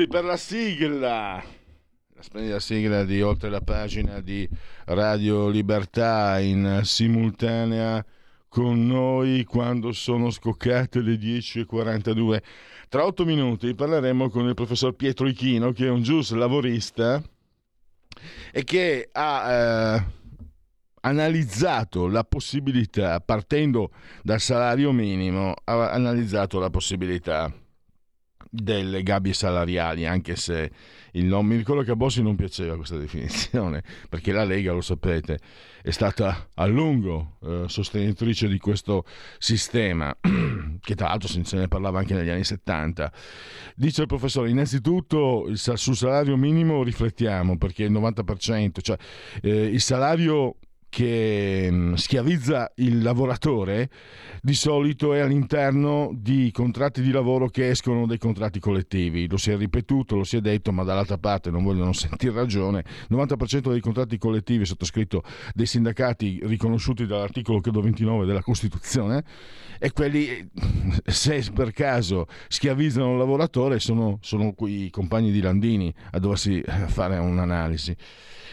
Applausi per la sigla, la splendida sigla di oltre la pagina di Radio Libertà in simultanea con noi quando sono scoccate le 10.42. Tra otto minuti parleremo con il professor Pietro Ichino, che è un gius lavorista e che ha eh, analizzato la possibilità, partendo dal salario minimo, ha analizzato la possibilità delle gabbie salariali, anche se il nome, mi ricordo che a Bossi non piaceva questa definizione, perché la Lega, lo sapete, è stata a lungo eh, sostenitrice di questo sistema, che tra l'altro se ne parlava anche negli anni 70. Dice il professore, innanzitutto sul salario minimo riflettiamo, perché il 90%, cioè eh, il salario che mm, schiavizza il lavoratore di solito è all'interno di contratti di lavoro che escono dai contratti collettivi. Lo si è ripetuto, lo si è detto, ma dall'altra parte non vogliono sentire ragione. Il 90% dei contratti collettivi sottoscritto dai sindacati riconosciuti dall'articolo credo 29 della Costituzione e quelli, se per caso schiavizzano il lavoratore, sono, sono i compagni di Landini a doversi fare un'analisi.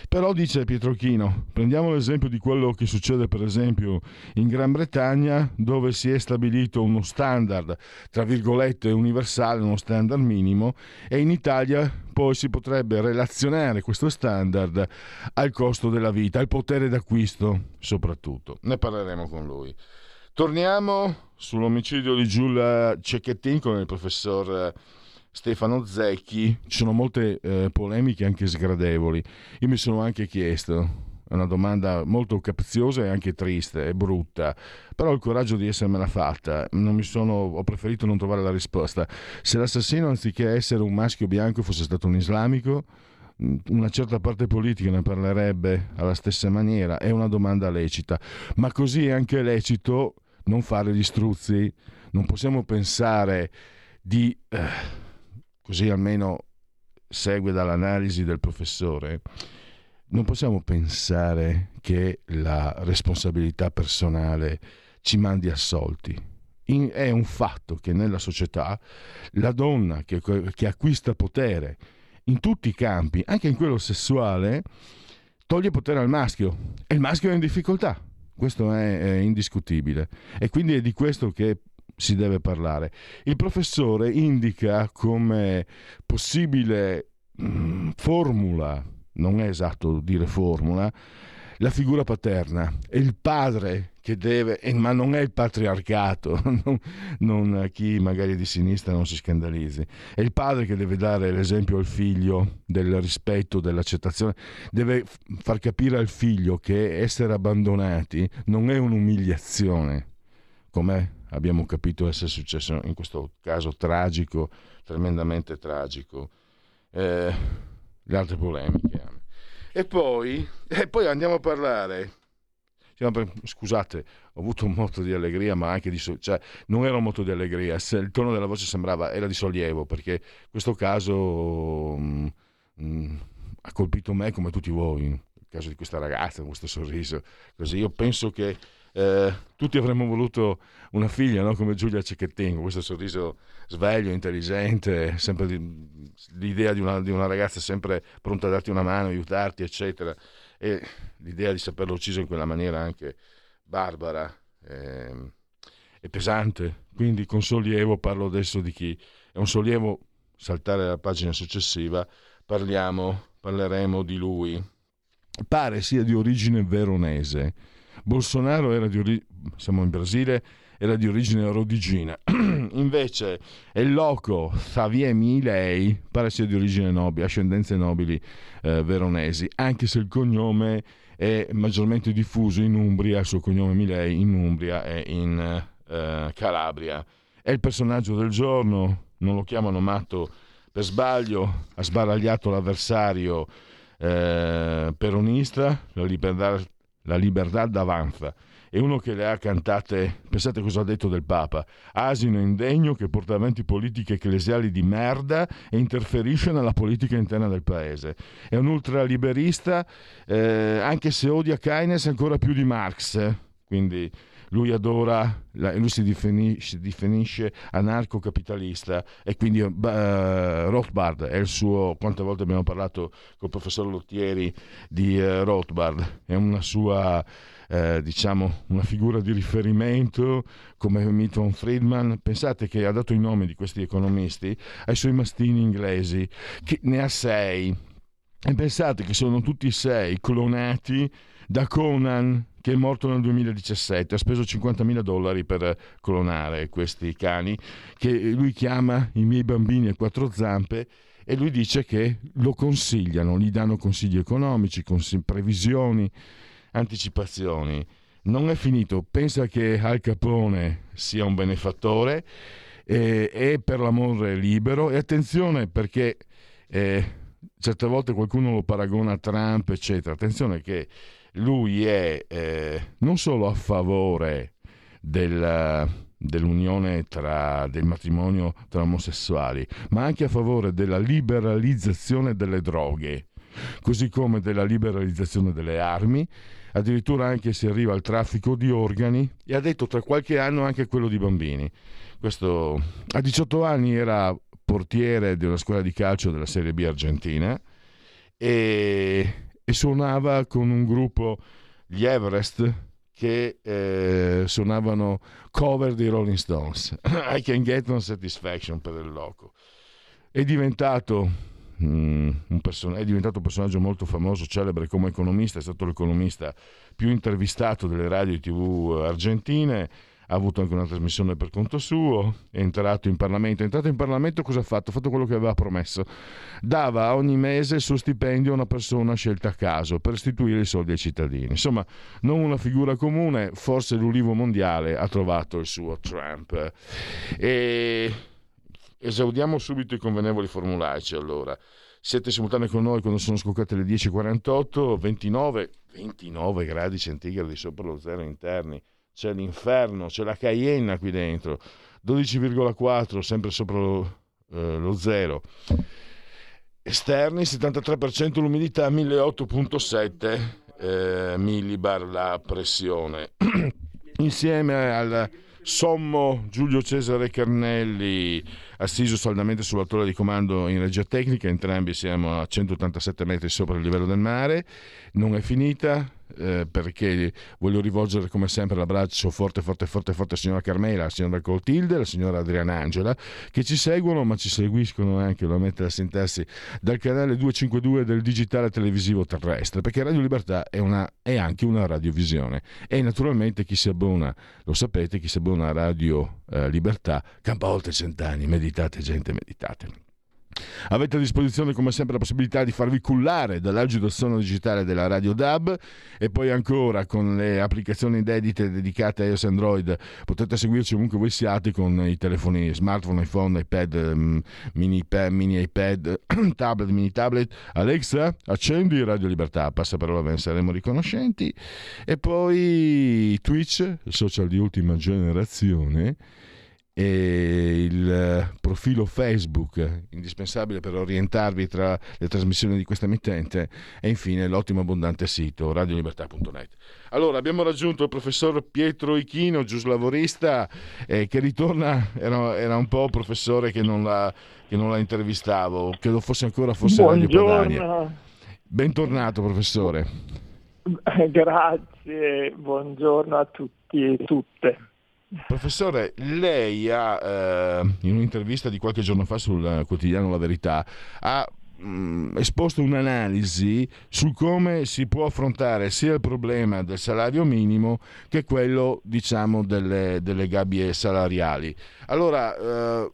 Però dice Pietrochino, prendiamo l'esempio di quello che succede per esempio in Gran Bretagna dove si è stabilito uno standard, tra virgolette, universale, uno standard minimo e in Italia poi si potrebbe relazionare questo standard al costo della vita, al potere d'acquisto soprattutto. Ne parleremo con lui. Torniamo sull'omicidio di Giulia Cecchettin con il professor Stefano Zecchi, ci sono molte eh, polemiche anche sgradevoli. Io mi sono anche chiesto, è una domanda molto capziosa e anche triste e brutta, però ho il coraggio di essermela fatta, sono, ho preferito non trovare la risposta. Se l'assassino anziché essere un maschio bianco fosse stato un islamico, mm, una certa parte politica ne parlerebbe alla stessa maniera, è una domanda lecita, ma così è anche lecito non fare gli struzzi, non possiamo pensare di... Eh, così almeno segue dall'analisi del professore, non possiamo pensare che la responsabilità personale ci mandi assolti. In, è un fatto che nella società la donna che, che acquista potere in tutti i campi, anche in quello sessuale, toglie potere al maschio e il maschio è in difficoltà. Questo è, è indiscutibile. E quindi è di questo che si deve parlare. Il professore indica come possibile mh, mm, formula, non è esatto dire formula, la figura paterna, è il padre che deve, ma non è il patriarcato, non, non, chi magari di sinistra non si scandalizzi, è il padre che deve dare l'esempio al figlio del rispetto, dell'accettazione, deve far capire al figlio che essere abbandonati non è un'umiliazione, com'è abbiamo capito essere successo in questo caso tragico, tremendamente tragico. Eh, le altre polemiche. E poi, e poi andiamo a parlare. Scusate, ho avuto un moto di allegria, ma anche di cioè, non era un moto di allegria, il tono della voce sembrava era di sollievo, perché questo caso mh, mm, mh, ha colpito me come tutti voi, il caso di questa ragazza, questo sorriso. Così io penso che eh, tutti avremmo voluto una figlia no? come Giulia Cecchettin, questo sorriso sveglio, intelligente, di, l'idea di una, di una, ragazza sempre pronta a darti una mano, aiutarti, eccetera, e l'idea di saperlo ucciso in quella maniera anche barbara eh, e pesante. Quindi con sollievo parlo adesso di chi è un sollievo saltare alla pagina successiva, parliamo, parleremo di lui. Pare sia di origine veronese Bolsonaro era di origine, siamo in Brasile, era di origine rodigina. Invece il loco Xavier Milei pare sia di origine nobile, ascendenze nobili eh, veronesi, anche se il cognome è maggiormente diffuso in Umbria, il suo cognome Milei in Umbria e in eh, Calabria. È il personaggio del giorno, non lo chiamano matto per sbaglio, ha sbaragliato l'avversario eh, peronista, la Libertà, la Libertà d'Avanza e uno che le ha cantate, pensate cosa ha detto del Papa, asino indegno che porta avanti politiche ecclesiali di merda e interferisce nella politica interna del paese. È un ultraliberista, eh, anche se odia Keynes ancora più di Marx, eh? quindi lui adora, lui si definisce, definisce anarcocapitalista e quindi uh, Rothbard è il suo, quante volte abbiamo parlato con il professor Lottieri di uh, Rothbard, è una sua... Eh, diciamo una figura di riferimento come Milton Friedman. Pensate che ha dato i nomi di questi economisti ai suoi mastini inglesi, che ne ha sei. E pensate che sono tutti sei clonati da Conan, che è morto nel 2017, ha speso 50.000 dollari per clonare questi cani, che lui chiama i miei bambini a quattro zampe e lui dice che lo consigliano, gli danno consigli economici, consigli, previsioni, anticipazioni. Non è finito, pensa che Al Capone sia un benefattore, eh, è per l'amore libero e attenzione perché eh, certe volte qualcuno lo paragona a Trump, eccetera. Attenzione che lui è eh, non solo a favore del, dell'unione tra, del matrimonio tra omosessuali, ma anche a favore della liberalizzazione delle droghe, così come della liberalizzazione delle armi, addirittura anche si arriva al traffico di organi e ha detto tra qualche anno anche quello di bambini. Questo, a 18 anni era portiere di una scuola di calcio della Serie B argentina e e suonava con un gruppo, gli Everest, che eh, suonavano cover di Rolling Stones. I can get no satisfaction per il loco. È diventato, mm, un person- è diventato un personaggio molto famoso, celebre come economista, è stato l'economista più intervistato delle radio e tv argentine ha avuto anche una trasmissione per conto suo, è entrato in Parlamento. È entrato in Parlamento cosa ha fatto? Ha fatto quello che aveva promesso. Dava ogni mese il suo stipendio a una persona scelta a caso per restituire i soldi ai cittadini. Insomma, non una figura comune, forse l'Ulivo Mondiale ha trovato il suo Trump. E esaudiamo subito i convenevoli formulaici allora. Siete simultanei con noi quando sono scoccate le 10.48, 29, 29 gradi centigradi sopra lo zero interni c'è l'inferno, c'è la Cayenne qui dentro, 12,4 sempre sopra lo, eh, lo zero. Esterni 73% l'umidità, 1008,7 eh, millibar la pressione. Insieme al sommo Giulio Cesare Carnelli, assiso saldamente sulla torre di comando in regia tecnica, entrambi siamo a 187 metri sopra il livello del mare, non è finita, eh, perché voglio rivolgere come sempre l'abbraccio forte, forte, forte, forte alla signora Carmela, alla signora Coltilde, alla signora Adriana Angela, che ci seguono ma ci seguiscono anche, lo mette a sentarsi, dal canale 252 del digitale televisivo terrestre, perché Radio Libertà è, una, è anche una radiovisione. E naturalmente chi si abbona, lo sapete, chi si abbona a Radio eh, Libertà campa oltre cent'anni, meditate gente, meditate. Avete a disposizione come sempre la possibilità di farvi cullare dall'algido suono digitale della Radio DAB e poi ancora con le applicazioni dedite dedicate a iOS Android potete seguirci ovunque voi siate con i telefoni smartphone, iPhone, iPad, mm, mini, mini iPad, tablet, mini tablet. Alexa, accendi Radio Libertà, passa parola, ve ne saremo riconoscenti. E poi Twitch, social di ultima generazione e il profilo Facebook indispensabile per orientarvi tra le trasmissioni di questa emittente e infine l'ottimo abbondante sito radiolibertà.net. Allora abbiamo raggiunto il professor Pietro Ichino, giuslavorista eh, che ritorna, era, era, un po' professore che non la, che non la intervistavo, credo fosse ancora fosse Radio Padania. Bentornato professore. Grazie, buongiorno a tutti e tutte. Professore, lei ha, eh, in un'intervista di qualche giorno fa sul quotidiano La Verità, ha mh, esposto un'analisi su come si può affrontare sia il problema del salario minimo che quello diciamo delle, delle gabbie salariali. Allora, eh,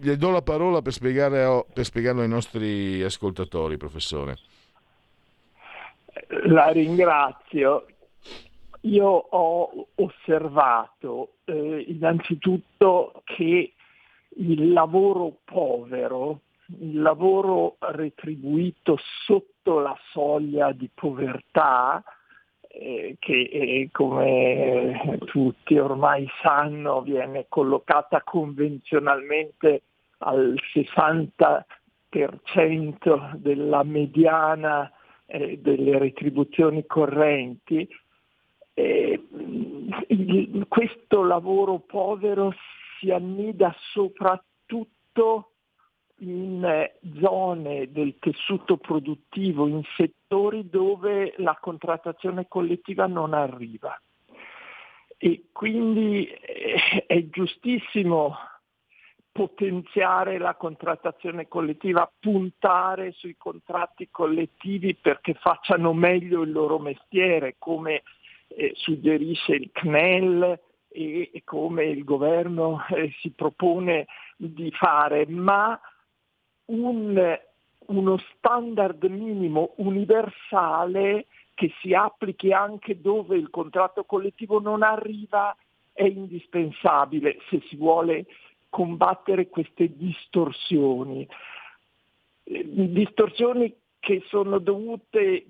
le do la parola per, spiegare, per spiegarlo ai nostri ascoltatori, professore. La ringrazio. Io ho osservato eh, innanzitutto che il lavoro povero, il lavoro retribuito sotto la soglia di povertà, eh, che eh, come tutti ormai sanno viene collocata convenzionalmente al 60% della mediana eh, delle retribuzioni correnti, il, questo lavoro povero si annida soprattutto in zone del tessuto produttivo, in settori dove la contrattazione collettiva non arriva. E quindi eh, è giustissimo potenziare la contrattazione collettiva, puntare sui contratti collettivi perché facciano meglio il loro mestiere, come eh, suggerisce il CNEL e, e come il governo eh, si propone di fare, ma un, uno standard minimo universale che si applichi anche dove il contratto collettivo non arriva è indispensabile se si vuole combattere queste distorsioni. Eh, distorsioni che sono dovute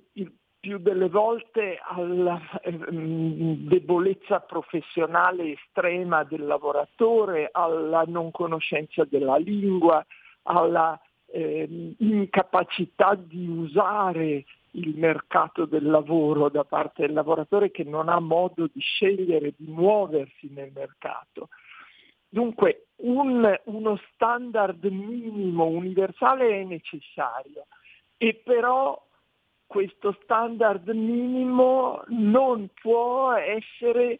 più delle volte alla ehm, debolezza professionale estrema del lavoratore, alla non conoscenza della lingua, alla eh, incapacità di usare il mercato del lavoro da parte del lavoratore che non ha modo di scegliere di muoversi nel mercato. Dunque un, uno standard minimo universale è necessario e però questo standard minimo non può essere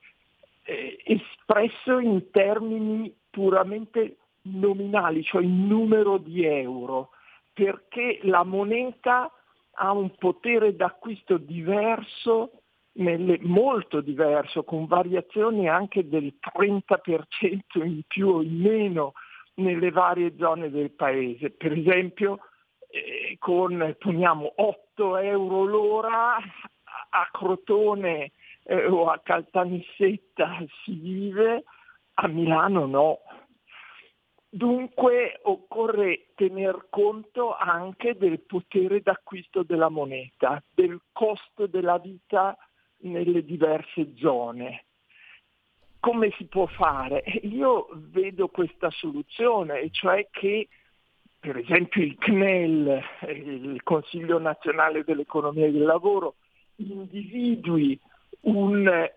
eh, espresso in termini puramente nominali, cioè in numero di euro, perché la moneta ha un potere d'acquisto diverso, nelle, molto diverso, con variazioni anche del 30% in più o in meno nelle varie zone del paese. Per esempio eh, con poniamo 8 euro l'ora a Crotone eh, o a Caltanissetta si vive, a Milano no. Dunque occorre tener conto anche del potere d'acquisto della moneta, del costo della vita nelle diverse zone. Come si può fare? Io vedo questa soluzione, cioè che per esempio il CNEL, il Consiglio nazionale dell'economia e del lavoro, individui un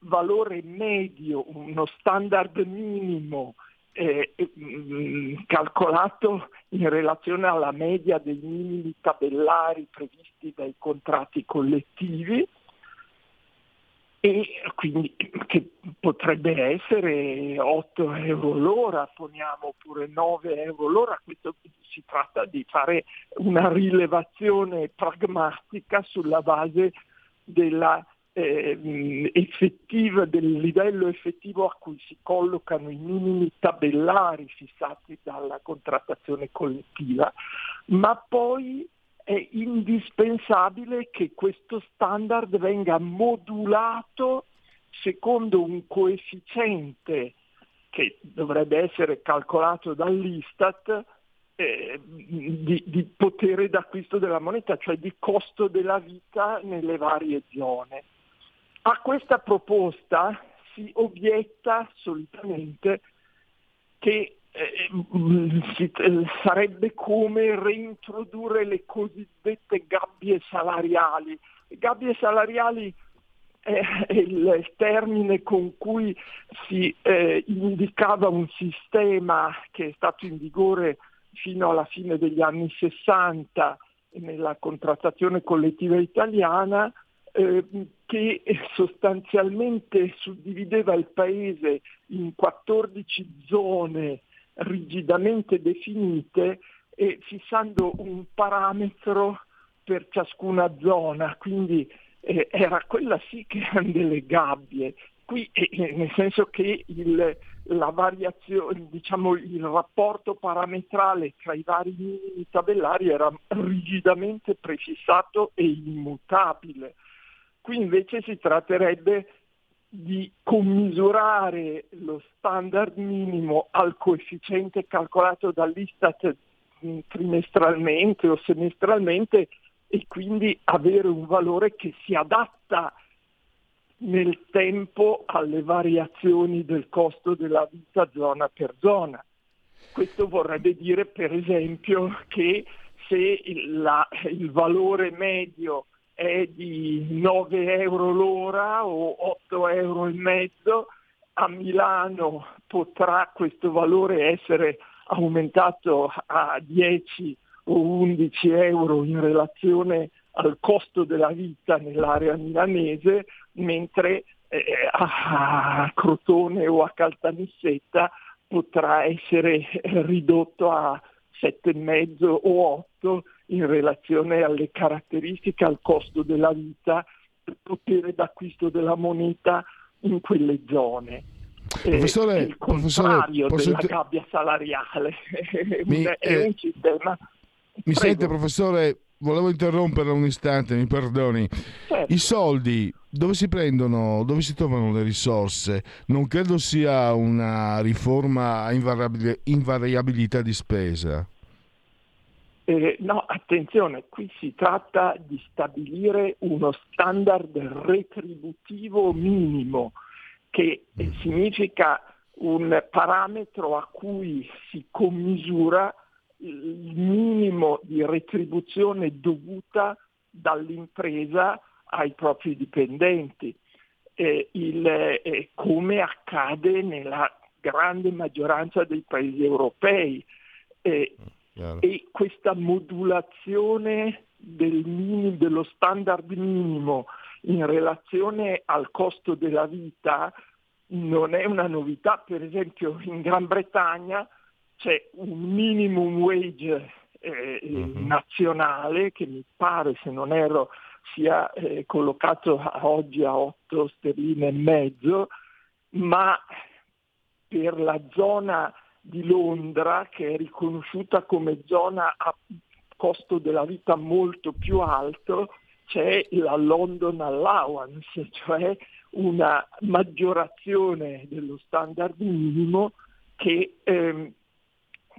valore medio, uno standard minimo eh, mm, calcolato in relazione alla media dei minimi tabellari previsti dai contratti collettivi e quindi che potrebbe essere 8 euro l'ora, poniamo pure 9 euro l'ora, questo si tratta di fare una rilevazione pragmatica sulla base della eh, effettiva, del livello effettivo a cui si collocano i minimi tabellari fissati dalla contrattazione collettiva, ma poi è indispensabile che questo standard venga modulato secondo un coefficiente che dovrebbe essere calcolato dall'Istat eh, di, di, potere d'acquisto della moneta, cioè di costo della vita nelle varie zone. A questa proposta si obietta solitamente che sarebbe come reintrodurre le cosiddette gabbie salariali. Gabbie salariali è il termine con cui si eh, indicava un sistema che è stato in vigore fino alla fine degli anni 60 nella contrattazione collettiva italiana eh, che sostanzialmente suddivideva il paese in 14 zone rigidamente definite e fissando un parametro per ciascuna zona, quindi eh, era quella sì che erano delle gabbie. Qui eh, eh, nel senso che il, la variazione, diciamo, il rapporto parametrale tra i vari minimi tabellari era rigidamente prefissato e immutabile. Qui invece si tratterebbe di commisurare lo standard minimo al coefficiente calcolato dall'Istat trimestralmente o semestralmente e quindi avere un valore che si adatta nel tempo alle variazioni del costo della vita zona per zona. Questo vorrebbe dire per esempio che se il, la, il valore medio è di 9 euro l'ora o 8 euro e mezzo, a Milano potrà questo valore essere aumentato a 10 o 11 euro in relazione al costo della vita nell'area milanese, mentre eh, a Crotone o a Caltanissetta potrà essere ridotto a 7,5 o 8 in relazione alle caratteristiche, al costo della vita, il potere d'acquisto della moneta in quelle zone. Professore, il contrario professore, della gabbia salariale mi, è un eh, sistema mi Prego. sente professore, volevo interrompere un istante, mi perdoni. Certo. I soldi dove si prendono, dove si trovano le risorse? Non credo sia una riforma a invariabili- invariabilità di spesa. Eh, no, attenzione, qui si tratta di stabilire uno standard retributivo minimo, che eh, significa un parametro a cui si commisura il minimo di retribuzione dovuta dall'impresa ai propri dipendenti, eh, il, eh, come accade nella grande maggioranza dei paesi europei. Eh, e questa modulazione del minim, dello standard minimo in relazione al costo della vita non è una novità, per esempio in Gran Bretagna c'è un minimum wage eh, uh-huh. nazionale che mi pare, se non erro, sia eh, collocato a oggi a 8 sterline e mezzo, ma per la zona di Londra, che è riconosciuta come zona a costo della vita molto più alto, c'è la London Allowance, cioè una maggiorazione dello standard minimo che, ehm,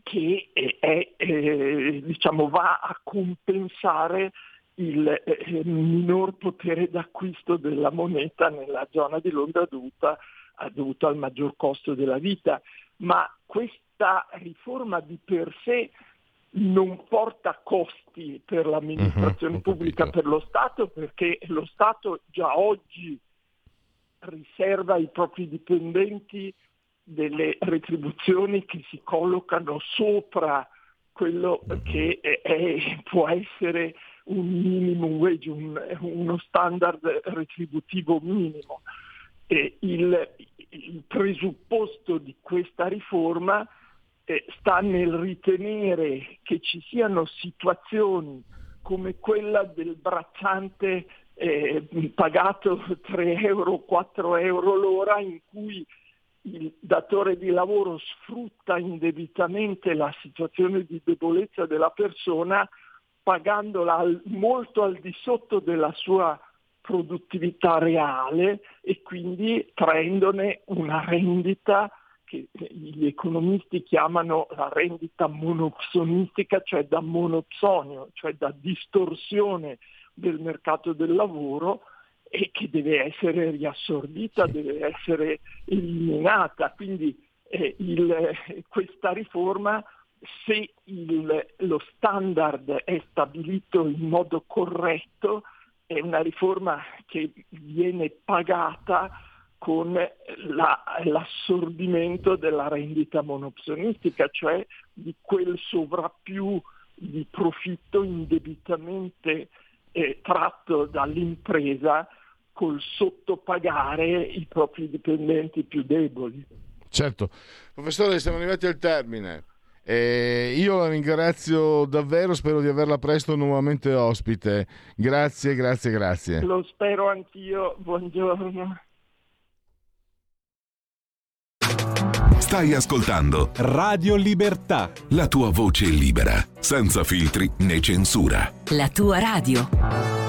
che è, eh, diciamo, va a compensare il eh, minor potere d'acquisto della moneta nella zona di Londra dovuta, dovuto al maggior costo della vita. Ma questa riforma di per sé non porta costi per l'amministrazione uh-huh, pubblica, per lo Stato, perché lo Stato già oggi riserva ai propri dipendenti delle retribuzioni che si collocano sopra quello che è, è, può essere un minimum wage, un, uno standard retributivo minimo. E il, il presupposto di questa riforma eh, sta nel ritenere che ci siano situazioni come quella del bracciante eh, pagato 3 euro, 4 euro l'ora in cui il datore di lavoro sfrutta indebitamente la situazione di debolezza della persona pagandola al, molto al di sotto della sua produttività reale e quindi traendone una rendita che gli economisti chiamano la rendita monopsonistica, cioè da monopsonio, cioè da distorsione del mercato del lavoro e che deve essere riassorbita, deve essere eliminata. Quindi eh, il, questa riforma, se il, lo standard è stabilito in modo corretto, è una riforma che viene pagata con la, l'assorbimento della rendita monopsonistica, cioè di quel sovrappiù di profitto indebitamente eh, tratto dall'impresa col sottopagare i propri dipendenti più deboli. Certo. Professore, siamo arrivati al termine. E io la ringrazio davvero, spero di averla presto nuovamente ospite. Grazie, grazie, grazie. Lo spero anch'io, buongiorno. Stai ascoltando Radio Libertà. La tua voce libera, senza filtri né censura. La tua radio.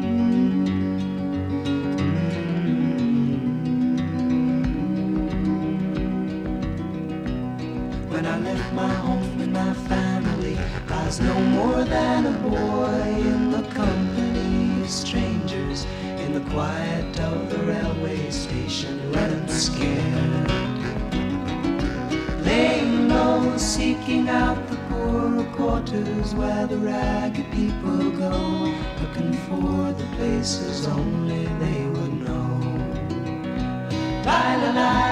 was no more than a boy in the company of strangers in the quiet of the railway station, running scared. Laying low, seeking out the poorer quarters where the ragged people go, looking for the places only they would know. Bye, la, la.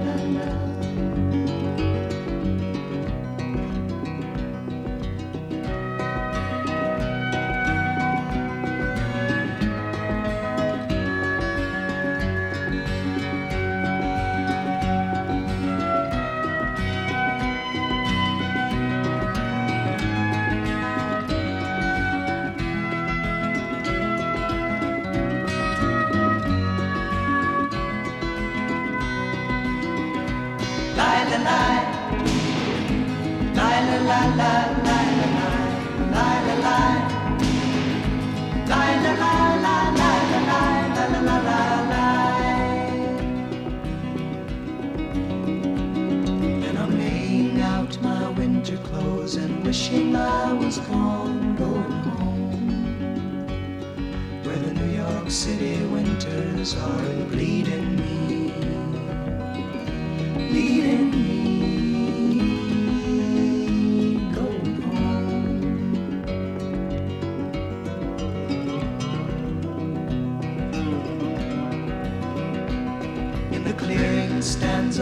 Wishing I was gone, going home. Where the New York City winters are bleeding me,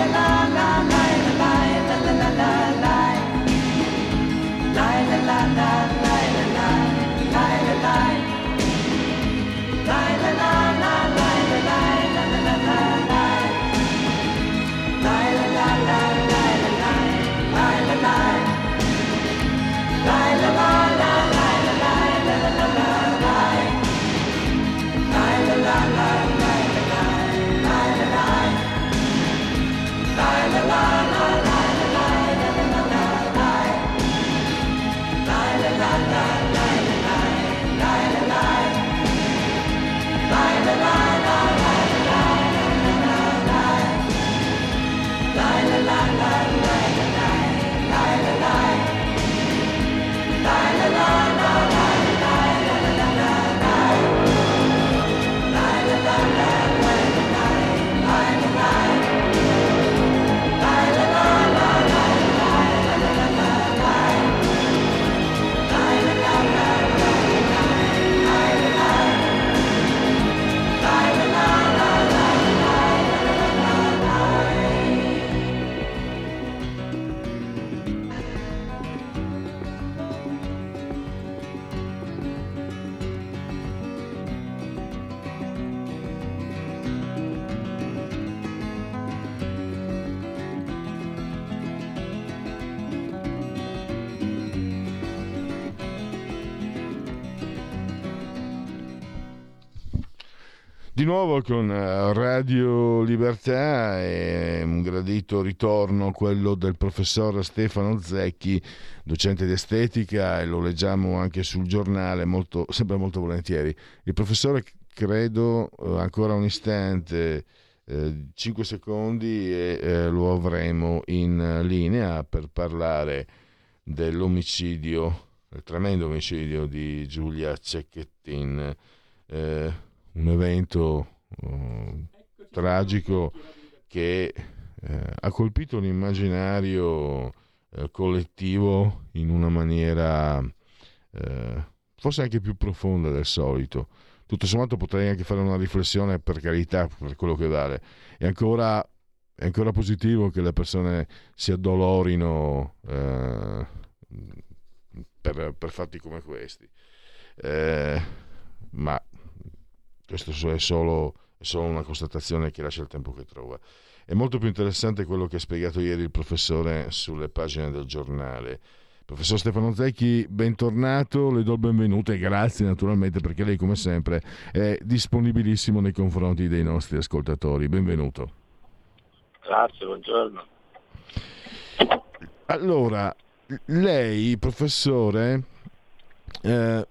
Lie, la, Di nuovo con eh, Radio Libertà e un gradito ritorno quello del professor Stefano Zecchi, docente di estetica e lo leggiamo anche sul giornale molto, sempre molto volentieri. Il professore credo eh, ancora un istante, eh, 5 secondi e eh, lo avremo in linea per parlare dell'omicidio, il tremendo omicidio di Giulia Cecchettin. Eh, un evento uh, tragico che eh, ha colpito l'immaginario eh, collettivo in una maniera forse anche più profonda del solito. Tutto sommato potrei anche fare una riflessione per carità, per quello che vale. È ancora, è ancora positivo che le persone si addolorino per, per, fatti come questi. Eh, ma questo è solo, è solo una constatazione che lascia il tempo che trova. È molto più interessante quello che ha spiegato ieri il professore sulle pagine del giornale. Professor Stefano Zecchi, bentornato, le do il benvenuto e grazie naturalmente perché lei come sempre è disponibilissimo nei confronti dei nostri ascoltatori. Benvenuto. Grazie, buongiorno. Allora, lei, professore, eh,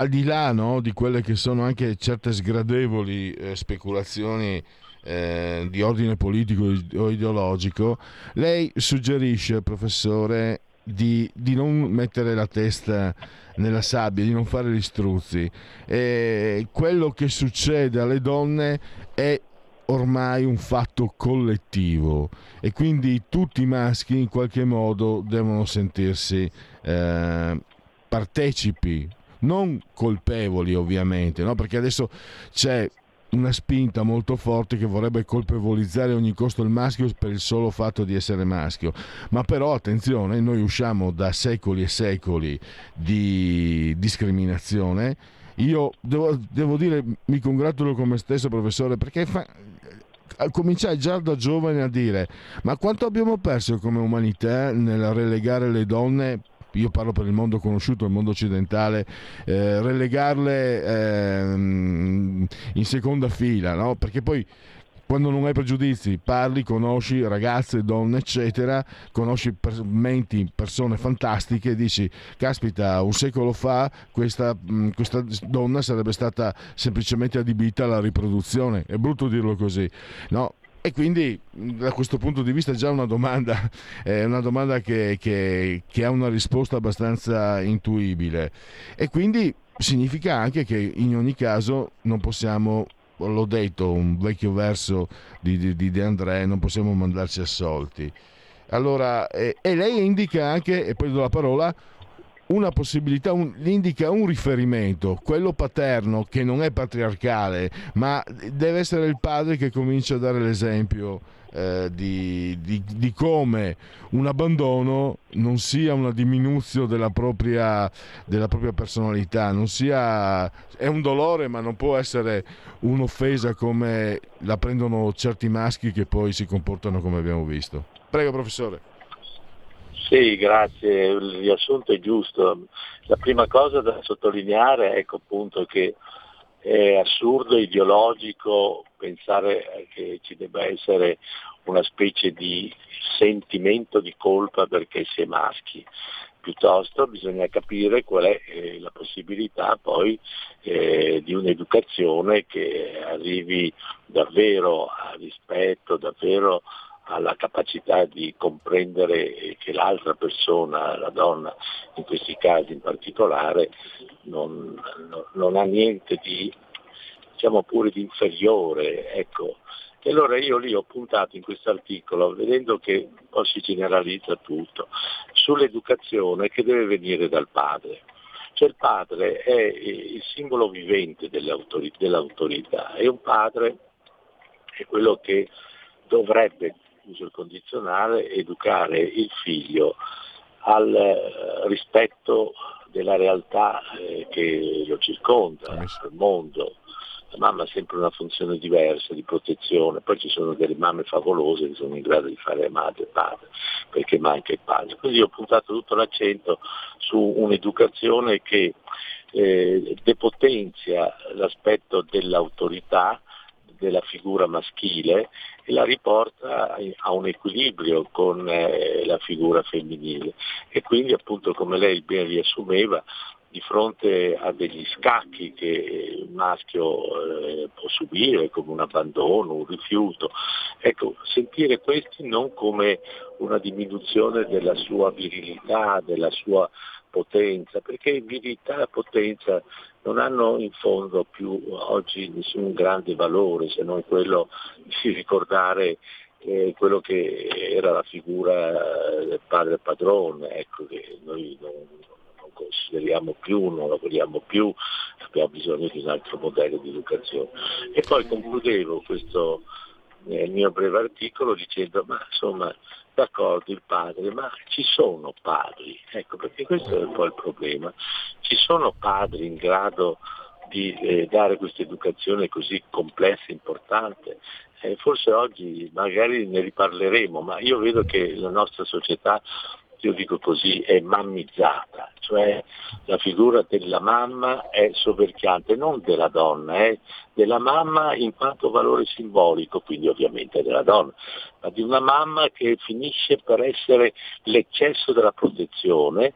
al di là no, di quelle che sono anche certe sgradevoli eh, speculazioni eh, di ordine politico o ideologico, lei suggerisce, professore, di, di, non mettere la testa nella sabbia, di non fare gli struzzi. E quello che succede alle donne è ormai un fatto collettivo e quindi tutti i maschi in qualche modo devono sentirsi eh, partecipi non colpevoli ovviamente, no? perché adesso c'è una spinta molto forte che vorrebbe colpevolizzare a ogni costo il maschio per il solo fatto di essere maschio. Ma però attenzione, noi usciamo da secoli e secoli di discriminazione. Io devo, devo dire, mi congratulo con me stesso, professore, perché fa, cominciai già da giovane a dire ma quanto abbiamo perso come umanità nel relegare le donne io parlo per il mondo conosciuto, il mondo occidentale, eh, relegarle eh, in seconda fila, no? perché poi quando non hai pregiudizi, parli, conosci ragazze, donne, eccetera, conosci per, menti, persone fantastiche, dici, caspita, un secolo fa questa, questa, donna sarebbe stata semplicemente adibita alla riproduzione, è brutto dirlo così, no? E quindi da questo punto di vista è già una domanda, è una domanda che, che, che, ha una risposta abbastanza intuibile. E quindi significa anche che in ogni caso non possiamo, l'ho detto, un vecchio verso di, di, di De André, non possiamo mandarci assolti. Allora, e, e lei indica anche, e poi do la parola, una possibilità, un, indica un riferimento, quello paterno che non è patriarcale, ma deve essere il padre che comincia a dare l'esempio eh, di, di, di, come un abbandono non sia una diminuzione della propria, della propria personalità, sia, è un dolore ma non può essere un'offesa come la prendono certi maschi che poi si comportano come abbiamo visto. Prego professore. Sì, grazie, il riassunto è giusto. La prima cosa da sottolineare è ecco, appunto che è assurdo, ideologico pensare che ci debba essere una specie di sentimento di colpa perché si è maschi. Piuttosto bisogna capire qual è eh, la possibilità poi eh, di un'educazione che arrivi davvero a rispetto, davvero alla capacità di comprendere che l'altra persona, la donna in questi casi in particolare, non, non, non ha niente di, diciamo pure di inferiore. Ecco. E allora io lì ho puntato in questo articolo, vedendo che poi si generalizza tutto, sull'educazione che deve venire dal padre. Cioè il padre è il simbolo vivente dell'autorità e un padre è quello che dovrebbe uso il condizionale, educare il figlio al eh, rispetto della realtà eh, che lo circonda, del mondo. La mamma ha sempre una funzione diversa di protezione, poi ci sono delle mamme favolose che sono in grado di fare madre e padre, perché manca il padre. Quindi ho puntato tutto l'accento su un'educazione che eh, depotenzia l'aspetto dell'autorità, della figura maschile e la riporta a un equilibrio con eh, la figura femminile e quindi appunto come lei ben riassumeva di fronte a degli scacchi che il maschio eh, può subire come un abbandono, un rifiuto. Ecco, sentire questi non come una diminuzione della sua virilità, della sua potenza, perché virilità e potenza non hanno in fondo più oggi nessun grande valore se non quello di ricordare eh, quello che era la figura del padre padrone, ecco, che noi non, consideriamo più, non lavoriamo più, abbiamo bisogno di un altro modello di educazione. E poi concludevo questo eh, mio breve articolo dicendo ma insomma d'accordo il padre, ma ci sono padri, ecco perché questo è un po' il problema, ci sono padri in grado di eh, dare questa educazione così complessa e importante. Eh, forse oggi magari ne riparleremo, ma io vedo che la nostra società io dico così, è mammizzata, cioè la figura della mamma è soverchiante, non della donna, è della mamma in quanto valore simbolico, quindi ovviamente della donna, ma di una mamma che finisce per essere l'eccesso della protezione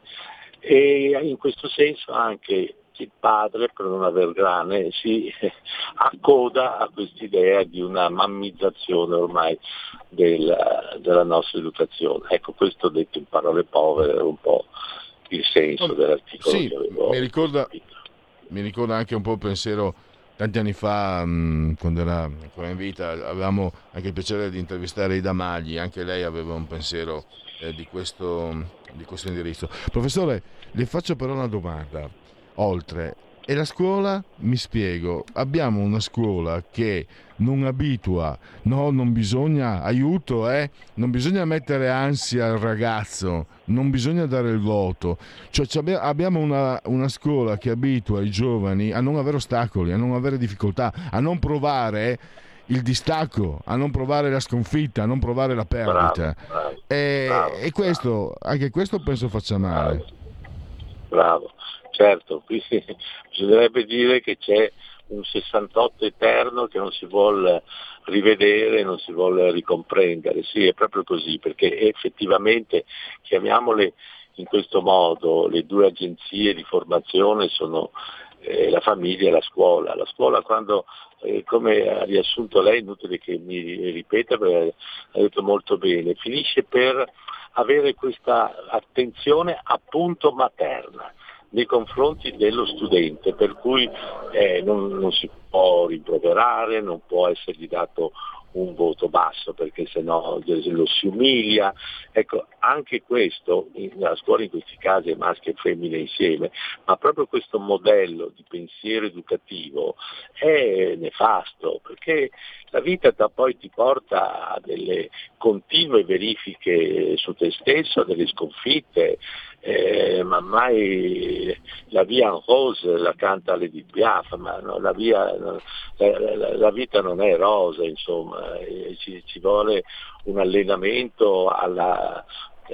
e in questo senso anche il padre, per non aver grane, si accoda a quest'idea di una mammizzazione ormai del, della nostra educazione. Ecco, questo detto in parole povere è un po' il senso dell'articolo sì, mi ricorda, mi ricorda anche un po' il pensiero tanti anni fa, mh, quando era ancora in vita, avevamo anche il piacere di intervistare Ida Magli, anche lei aveva un pensiero eh, di, questo, di questo indirizzo. Professore, le faccio però una domanda oltre. E la scuola? Mi spiego, abbiamo una scuola che non abitua, no, non bisogna, aiuto, eh, non bisogna mettere ansia al ragazzo, non bisogna dare il voto, cioè abbiamo una, una scuola che abitua i giovani a non avere ostacoli, a non avere difficoltà, a non provare il distacco, a non provare la sconfitta, a non provare la perdita. Bravo, bravo, e, bravo, e, questo, anche questo penso faccia male. Bravo certo, qui bisognerebbe dire che c'è un 68 eterno che non si vuole rivedere, non si vuole ricomprendere, sì è proprio così, perché effettivamente, chiamiamole in questo modo, le due agenzie di formazione sono eh, la famiglia e la scuola. La scuola quando, eh, come ha riassunto lei, inutile che mi ripeta perché ha detto molto bene, finisce per avere questa attenzione appunto materna nei confronti dello studente, per cui eh, non, non, si può rimproverare, non può essergli dato un voto basso perché sennò lo si umilia. Ecco, anche questo, nella scuola in questi casi è maschio e femmine insieme, ma proprio questo modello di pensiero educativo è nefasto perché la vita poi ti porta a delle continue verifiche su te stesso, a delle sconfitte, eh, ma mai la via en rose la canta Lady Piaf, ma no, la, via, la, la, vita non è rosa, insomma, ci, ci vuole un allenamento alla,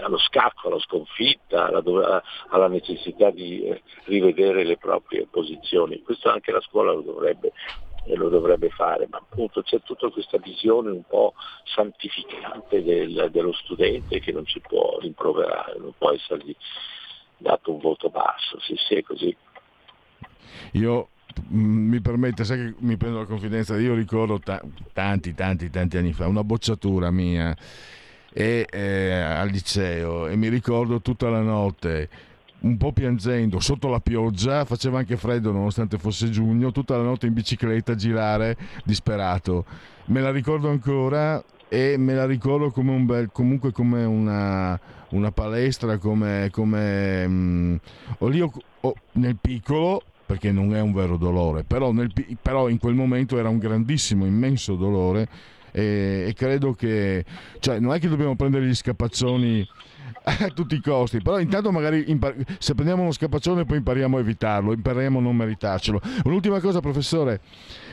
allo scacco, alla sconfitta, alla, alla, necessità di eh, rivedere le proprie posizioni. Questo anche la scuola lo dovrebbe e lo dovrebbe fare, ma appunto c'è tutta questa visione un po' santificante del, dello studente che non si può rimproverare, non può essergli dato un voto basso, se si è così. Io mm, mi permette, sai che mi prendo la confidenza, io ricordo ta- tanti, tanti, tanti anni fa una bocciatura mia e, eh, al liceo e mi ricordo tutta la notte un po' piangendo sotto la pioggia, faceva anche freddo nonostante fosse giugno, tutta la notte in bicicletta a girare disperato. Me la ricordo ancora e me la ricordo come un bel, comunque come una, una palestra, come, come mh, o lì ho, ho, nel piccolo perché non è un vero dolore, però, nel, però in quel momento era un grandissimo, immenso dolore e, e credo che, cioè, non è che dobbiamo prendere gli scappazzoni a tutti i costi. Però intanto magari impar- se prendiamo uno scapaccione poi impariamo a evitarlo, impariamo a non meritarcelo. Un'ultima cosa, professore,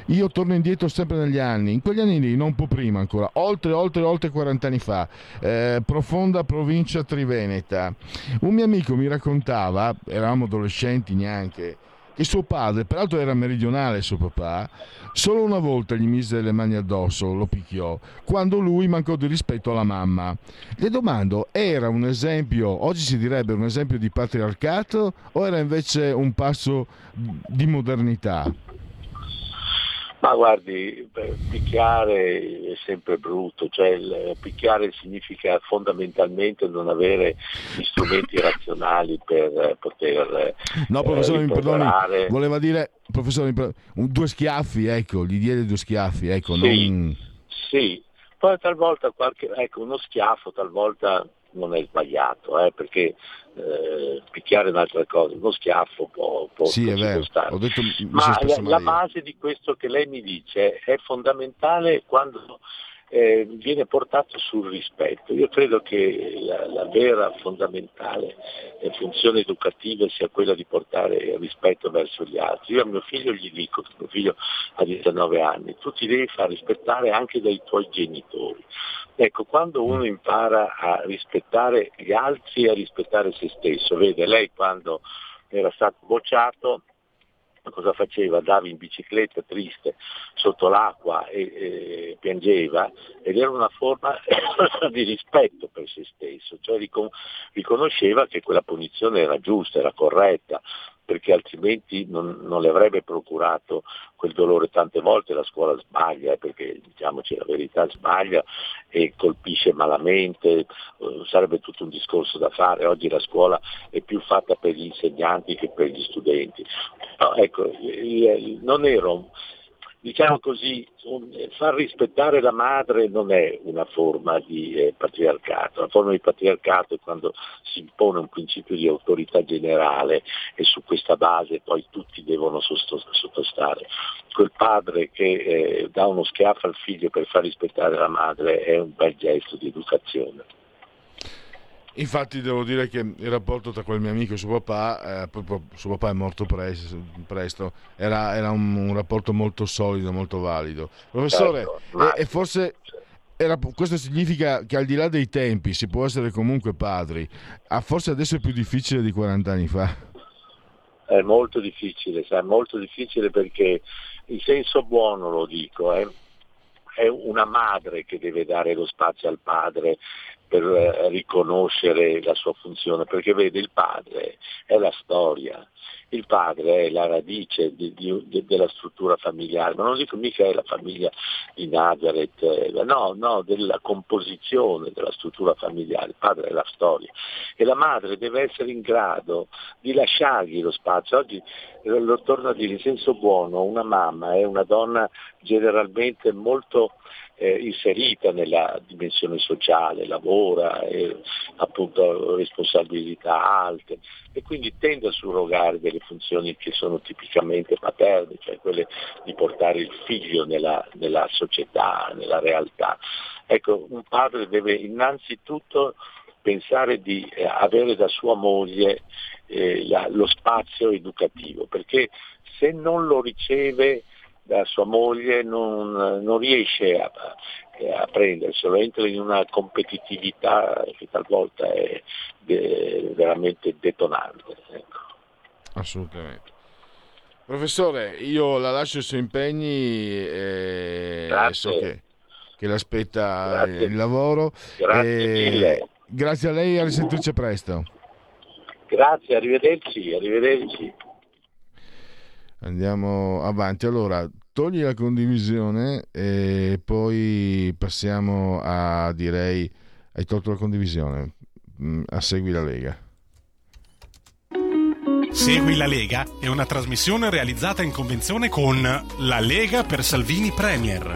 io torno indietro sempre negli anni, in quegli anni lì, non un po' prima ancora, oltre, oltre, oltre 40 anni fa, eh, profonda provincia triveneta. Un mio amico mi raccontava, eravamo adolescenti neanche, che suo padre, peraltro era meridionale suo papà, solo una volta gli mise le mani addosso, lo picchiò, quando lui mancò di rispetto alla mamma. Le domando, era un esempio, oggi si direbbe un esempio di patriarcato o era invece un passo di modernità? Ma guardi, picchiare è sempre brutto, cioè il, picchiare significa fondamentalmente non avere gli strumenti razionali per poter... No, professore, eh, mi perdoni, voleva dire, professore, due schiaffi, ecco, gli diede due schiaffi, ecco, sì, non... Sì, poi talvolta qualche, ecco, uno schiaffo talvolta non è sbagliato, eh, perché eh, picchiare è un'altra cosa, uno schiaffo può, può sì, è vero. Ho detto, Ma la, la, base di questo che lei mi dice è fondamentale quando eh, viene portato sul rispetto. Io credo che la, la vera fondamentale eh, funzione educativa sia quella di portare il rispetto verso gli altri. Io a mio figlio gli dico, mio figlio ha 19 anni, tu ti devi far rispettare anche dai tuoi genitori. Ecco, quando uno impara a rispettare gli altri e a rispettare se stesso, vede lei quando era stato bocciato cosa faceva? Andava in bicicletta triste sotto l'acqua e, e piangeva ed era una forma di rispetto per se stesso, cioè riconosceva che quella punizione era giusta, era corretta, perché altrimenti non, non, le avrebbe procurato quel dolore tante volte la scuola sbaglia, eh, perché diciamoci la verità sbaglia e colpisce malamente, eh, sarebbe tutto un discorso da fare, oggi la scuola è più fatta per gli insegnanti che per gli studenti. No, ecco, non ero diciamo così, un, far rispettare la madre non è una forma di eh, patriarcato, la forma di patriarcato è quando si impone un principio di autorità generale e su questa base poi tutti devono sottostare. Quel padre che eh, dà uno schiaffo al figlio per far rispettare la madre è un bel gesto di educazione. Infatti devo dire che il rapporto tra quel mio amico e suo papà, eh, suo papà è morto presto, era, era un, un, rapporto molto solido, molto valido. Professore, certo, e, e, forse era, questo significa che al di là dei tempi si può essere comunque padri, ah, forse adesso è più difficile di 40 anni fa. È molto difficile, è molto difficile perché in senso buono lo dico, eh, è una madre che deve dare lo spazio al padre per eh, riconoscere la sua funzione, perché vede il padre è la storia, il padre è la radice di, di, della struttura familiare, ma non dico mica è la famiglia di Nazareth, eh, no, no, della composizione della struttura familiare, il padre è la storia e la madre deve essere in grado di lasciargli lo spazio. Oggi eh, lo torno a dire in senso buono, una mamma è una donna generalmente molto eh, inserita nella dimensione sociale, lavora, e, appunto responsabilità alte e quindi tende a surrogare delle funzioni che sono tipicamente paterne, cioè quelle di portare il figlio nella, nella società, nella realtà. Ecco, un padre deve innanzitutto pensare di eh, avere da sua moglie eh, la, lo spazio educativo, perché se non lo riceve da sua moglie non, non riesce a, a prenderselo, entra in una competitività che talvolta è de, veramente detonante. Ecco. Assolutamente. Professore, io la lascio ai suoi impegni e so che, che l'aspetta grazie. il lavoro. Grazie mille. Grazie a lei e a risentirci presto. Grazie, arrivederci, arrivederci. Andiamo avanti. Allora, togli la condivisione e poi passiamo a, direi, hai tolto la condivisione, mm, a Segui la Lega. Segui la Lega è una trasmissione realizzata in convenzione con La Lega per Salvini Premier.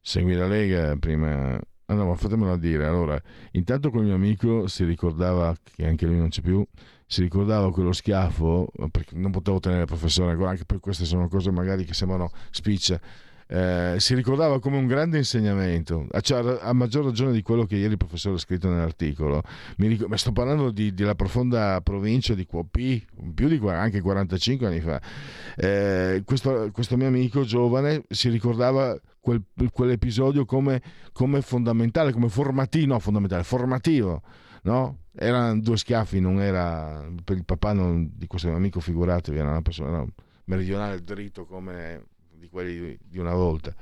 Segui la Lega prima Ah no, ma fatemelo dire. Allora, intanto quel mio amico si ricordava che anche lui non c'è più, si ricordava quello schiaffo, perché non potevo tenere professore anche per queste sono cose magari che sembrano spicce. Eh, si ricordava come un grande insegnamento, cioè, a maggior ragione di quello che ieri il professore ha scritto nell'articolo. Ric- sto parlando di, della profonda provincia di Cuopì, più di anche 45 anni fa. Eh, questo, questo mio amico giovane si ricordava quel, quell'episodio come, come fondamentale, come formativo, no, fondamentale, formativo no? Erano due schiaffi, non era per il papà non, di questo mio amico, figuratevi, era una persona meridionale dritto come di quelli di una volta.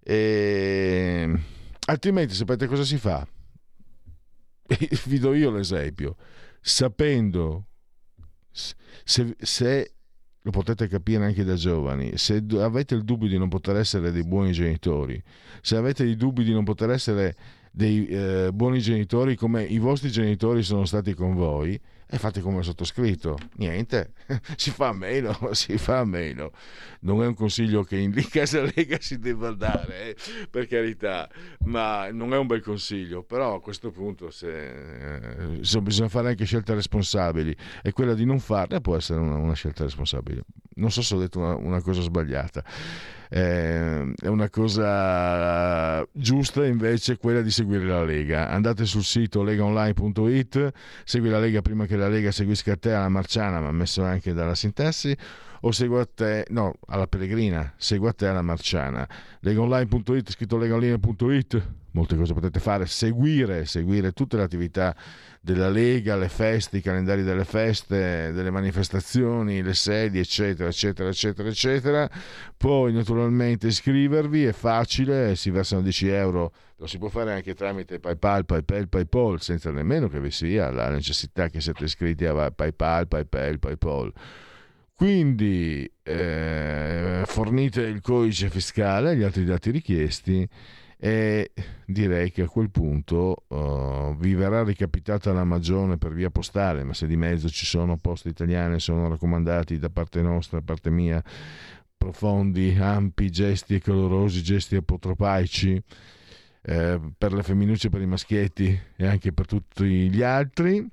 E... Altrimenti sapete cosa si fa? Vi do io l'esempio. Sapendo se, se lo potete capire anche da giovani, se avete il dubbio di non poter essere dei buoni genitori, se avete i dubbi di non poter essere dei eh, buoni genitori come i vostri genitori sono stati con voi, e fate come sottoscritto. Niente, si fa meno, si fa meno. Non è un consiglio che in casa Lega si debba dare, eh, per carità, ma non è un bel consiglio. Però a questo punto se, se bisogna fare anche scelte responsabili e quella di non farle può essere una, una scelta responsabile. Non so se ho detto una, una cosa sbagliata eh, è una cosa giusta invece quella di seguire la Lega. Andate sul sito legaonline.it, segui la Lega prima che la Lega seguisca te alla Marciana, ma messo anche dalla sintassi, o segua a te, no, alla Pellegrina, segua a te alla Marciana. Legaonline.it, scritto legaonline.it, molte cose potete fare, seguire, seguire tutte le attività della Lega, le feste, i calendari delle feste, delle manifestazioni, le sedie, eccetera, eccetera, eccetera, eccetera. Poi naturalmente iscrivervi, è facile, si versano 10 euro, lo si può fare anche tramite PayPal, PayPal, PayPal, senza nemmeno che vi sia la necessità che siate iscritti a PayPal, PayPal, PayPal. Quindi eh, fornite il codice fiscale e gli altri dati richiesti e direi che a quel punto uh, vi verrà ricapitata la magione per via postale, ma se di mezzo ci sono poste italiane, sono raccomandati da parte nostra, da parte mia, profondi, ampi gesti e calorosi, gesti apotropaici eh, per le femminucce, per i maschietti e anche per tutti gli altri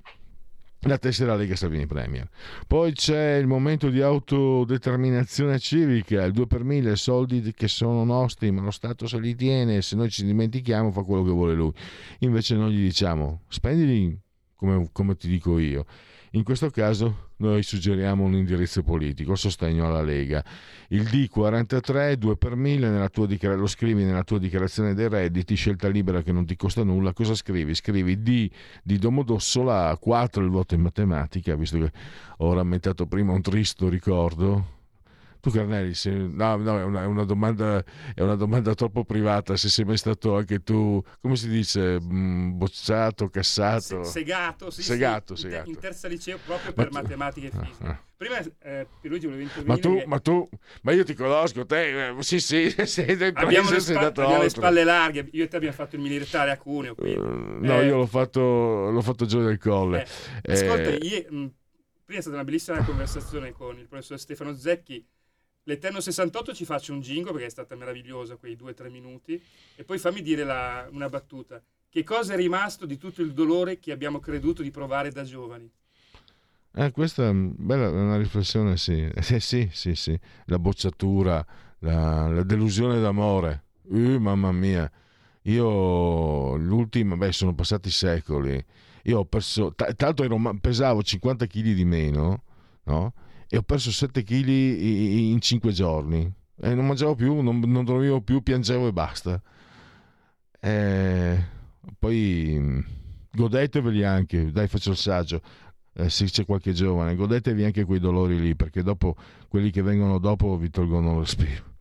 la tessera Lega Salvini Premier. Poi c'è il momento di autodeterminazione civica, il 2 per 1000, soldi che sono nostri, ma lo Stato se li tiene, se noi ci dimentichiamo fa quello che vuole lui. Invece noi gli diciamo, spendili come, come ti dico io. In questo caso noi suggeriamo un indirizzo politico, sostegno alla Lega. Il D43, 2 per 1000, dichiar- lo scrivi nella tua dichiarazione dei redditi, scelta libera che non ti costa nulla. Cosa scrivi? Scrivi D di Domodossola 4 il voto in matematica, visto che ho rammentato prima un tristo ricordo tu Carnelli, se, no, no, è una, è, una domanda, è una, domanda, troppo privata, se sei mai stato anche tu, come si dice, mm, bocciato, cassato? Se, segato, sì, segato, sì, segato. In, terza liceo proprio per tu, matematica e fisica. Ah, ah. Prima eh, Pierluigi voleva intervenire. Ma tu, che... ma tu, ma io ti conosco, te, eh, sì, sì, sei del abbiamo, le, spa- abbiamo le spalle larghe, io e te abbiamo fatto il militare a Cuneo. Uh, no, eh, io l'ho fatto, l'ho fatto giù del colle. Eh, ascolta, eh, io, mh, prima è stata una bellissima conversazione con il professor Stefano Zecchi L'Eterno 68 ci faccio un jingo perché è stata meravigliosa quei due o tre minuti e poi fammi dire la, una battuta. Che cosa è rimasto di tutto il dolore che abbiamo creduto di provare da giovani? Eh, questa è una riflessione, sì. Eh, sì, sì, sì. La bocciatura, la, la delusione d'amore. Uh, mamma mia. Io l'ultima, beh, sono passati secoli. Io ho perso, tra l'altro pesavo 50 kg di meno, no? E ho perso 7 kg in 5 giorni. E non mangiavo più, non, non dormivo più, piangevo e basta. E poi mm, godeteveli anche, dai faccio il saggio, eh, se c'è qualche giovane, godetevi anche quei dolori lì, perché dopo quelli che vengono dopo vi tolgono lo respiro.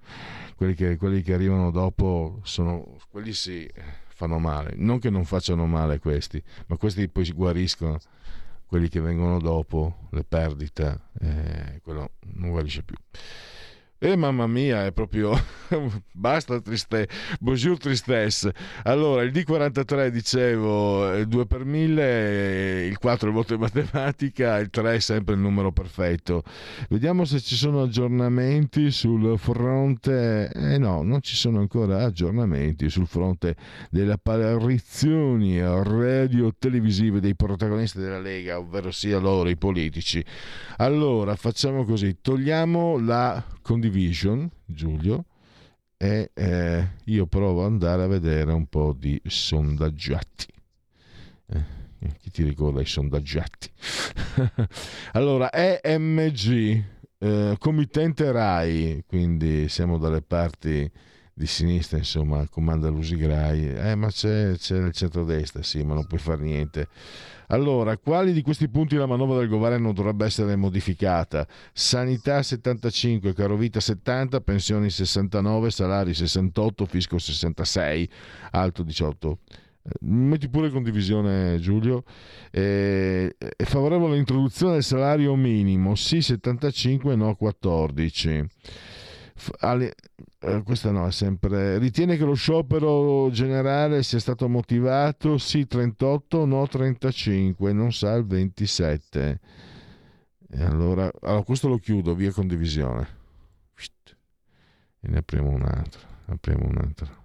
Quelli che, quelli che arrivano dopo sono, quelli sì, fanno male. Non che non facciano male questi, ma questi poi si guariscono quelli che vengono dopo, le perdite, eh, quello non guarisce più. E eh, mamma mia, è proprio basta tristezza. Bonjour tristesse. Allora, il D43 dicevo 2 per 1000, il 4 è il voto in matematica, il 3 è sempre il numero perfetto. Vediamo se ci sono aggiornamenti sul fronte. Eh no, non ci sono ancora aggiornamenti sul fronte delle apparizioni radio-televisive dei protagonisti della Lega, ovvero sia loro i politici. Allora, facciamo così, togliamo la Condivision, Giulio, e eh, io provo ad andare a vedere un po' di sondaggiati. Eh, chi ti ricorda i sondaggiati? allora, EMG, eh, committente RAI, quindi siamo dalle parti di sinistra, insomma, comanda Lusigrai, eh, ma c'è, c'è il centrodestra, sì, ma non puoi fare niente. Allora, quali di questi punti la manovra del governo dovrebbe essere modificata? Sanità 75, carovita 70, pensioni 69, salari 68, fisco 66, alto 18. Eh, metti pure condivisione Giulio. Eh, è favorevole all'introduzione del salario minimo, sì 75, no 14 eh, questa no, è sempre. Ritiene che lo sciopero generale sia stato motivato? Sì, 38, no 35, non sa il 27. E allora, allora questo lo chiudo, via condivisione. E ne apriamo un altro. Apriamo un altro.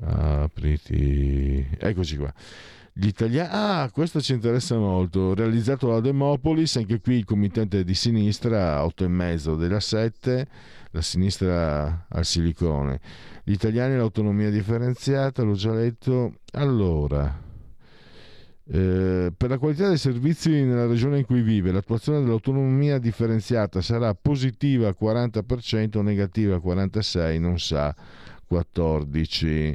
Apriti. Eccoci qua. Gli italiani, ah, questo ci interessa molto. Realizzato la Demopolis, anche qui il committente di sinistra, 8,5 della 7, la sinistra al silicone. Gli italiani l'autonomia differenziata, l'ho già letto. Allora, eh, per la qualità dei servizi nella regione in cui vive, l'attuazione dell'autonomia differenziata sarà positiva 40% o negativa 46%, non sa 14%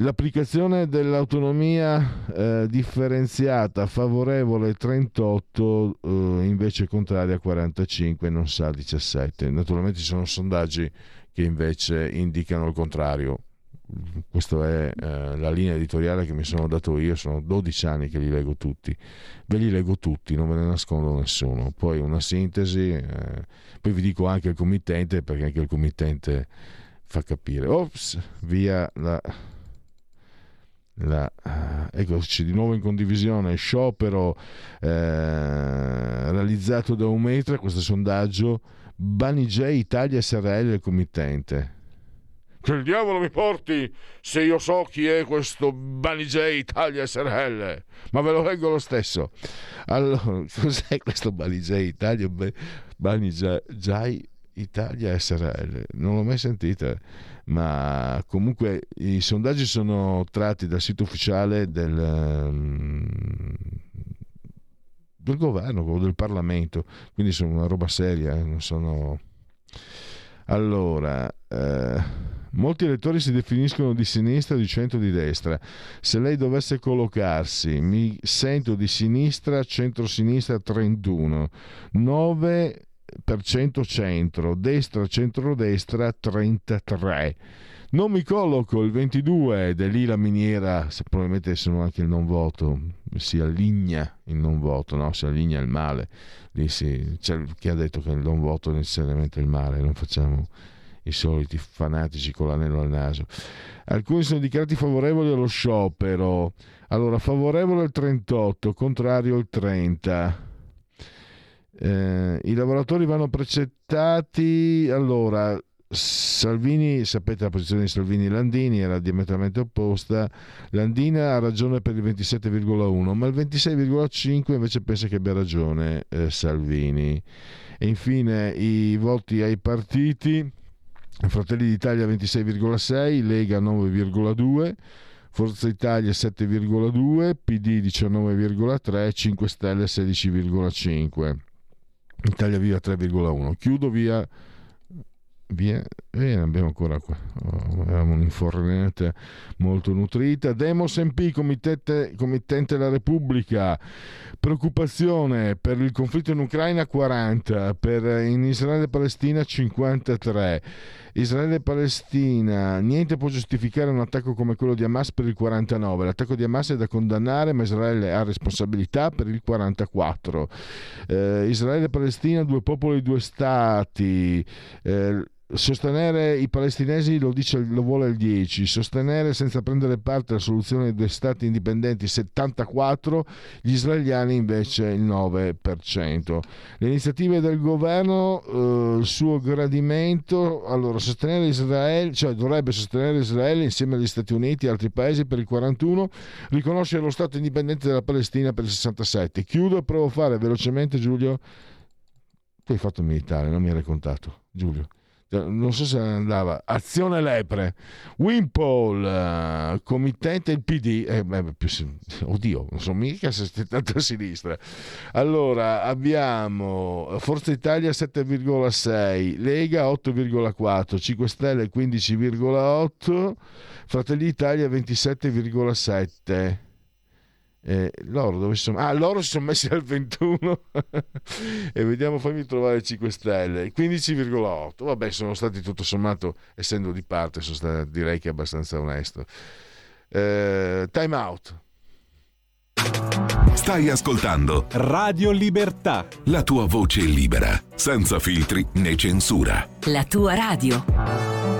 l'applicazione dell'autonomia eh, differenziata favorevole 38 eh, invece contraria 45 non sa 17 naturalmente ci sono sondaggi che invece indicano il contrario. Questa è eh, la linea editoriale che mi sono dato io sono 12 anni che li leggo tutti. Ve li leggo tutti non ve ne nascondo nessuno. Poi una sintesi eh, poi vi dico anche il committente perché anche il committente fa capire. Ops via la la, eh, eccoci di nuovo in condivisione sciopero eh, realizzato da un metro questo sondaggio Banijay Italia SRL il committente. Che il diavolo mi porti se io so chi è questo Banijay Italia SRL ma ve lo leggo lo stesso. Allora cos'è questo Banijay Italia? Banijay Italia SRL non l'ho mai sentita ma comunque i sondaggi sono tratti dal sito ufficiale del, ehm, del governo o del Parlamento, quindi sono una roba seria, eh, non sono... Allora, eh, molti elettori si definiscono di sinistra, di centro, di destra. Se lei dovesse collocarsi, mi sento di sinistra, centro-sinistra 31, 9 centro, destra, centrodestra 33. Non mi colloco il 22 dell'Ila Miniera, se probabilmente sono anche il non voto, si allinea il non voto, no? si allinea il male. Lì si, c'è chi ha detto che il non voto è necessariamente il male, non facciamo i soliti fanatici con l'anello al naso. Alcuni sono dichiarati favorevoli allo sciopero. Allora, favorevole il 38, contrario il 30 eh, I lavoratori vanno precettati. Allora, Salvini, sapete la posizione di Salvini e Landini era diametralmente opposta. Landina ha ragione per il 27,1, ma il 26,5 invece pensa che abbia ragione eh, Salvini. E infine i voti ai partiti. Fratelli d'Italia 26,6, Lega 9,2, Forza Italia 7,2, PD 19,3, 5 Stelle 16,5. Italia Viva 3,1. Chiudo via via e abbiamo ancora qua avevamo un'infornata molto nutrita. Demos MP committente, committente la Repubblica. Preoccupazione per il conflitto in Ucraina 40 per in Israele e Palestina 53 Israele e Palestina niente può giustificare un attacco come quello di Hamas per il 49 l'attacco di Hamas è da condannare ma Israele ha responsabilità per il 44 eh, Israele e Palestina due popoli due stati. Eh, sostenere i palestinesi lo, dice, lo vuole il 10, sostenere senza prendere parte alla soluzione dei stati indipendenti 74, gli israeliani invece il 9%. Le iniziative del governo, eh, il suo gradimento, allora sostenere Israele, cioè dovrebbe sostenere Israele insieme agli Stati Uniti e altri paesi per il 41, riconoscere lo Stato indipendente della Palestina per il 67. Chiudo e provo a fare velocemente Giulio. Tu hai fatto militare, non mi hai raccontato. Giulio non so se andava. Azione Lepre. Wimpole uh, committente il PD eh, beh, più, oddio non so mica se siete tanto a sinistra. Allora abbiamo Forza Italia 7,6 Lega 8,4 5 Stelle 15,8 Fratelli Italia 27,7 eh, loro dove sono? Ah, loro si sono messi al 21 e vediamo, fammi trovare 5 stelle, 15,8. Vabbè, sono stati tutto sommato, essendo di parte, sono stati, direi che abbastanza onesto. Eh, time out. Stai ascoltando Radio Libertà. La tua voce libera, senza filtri né censura. La tua radio.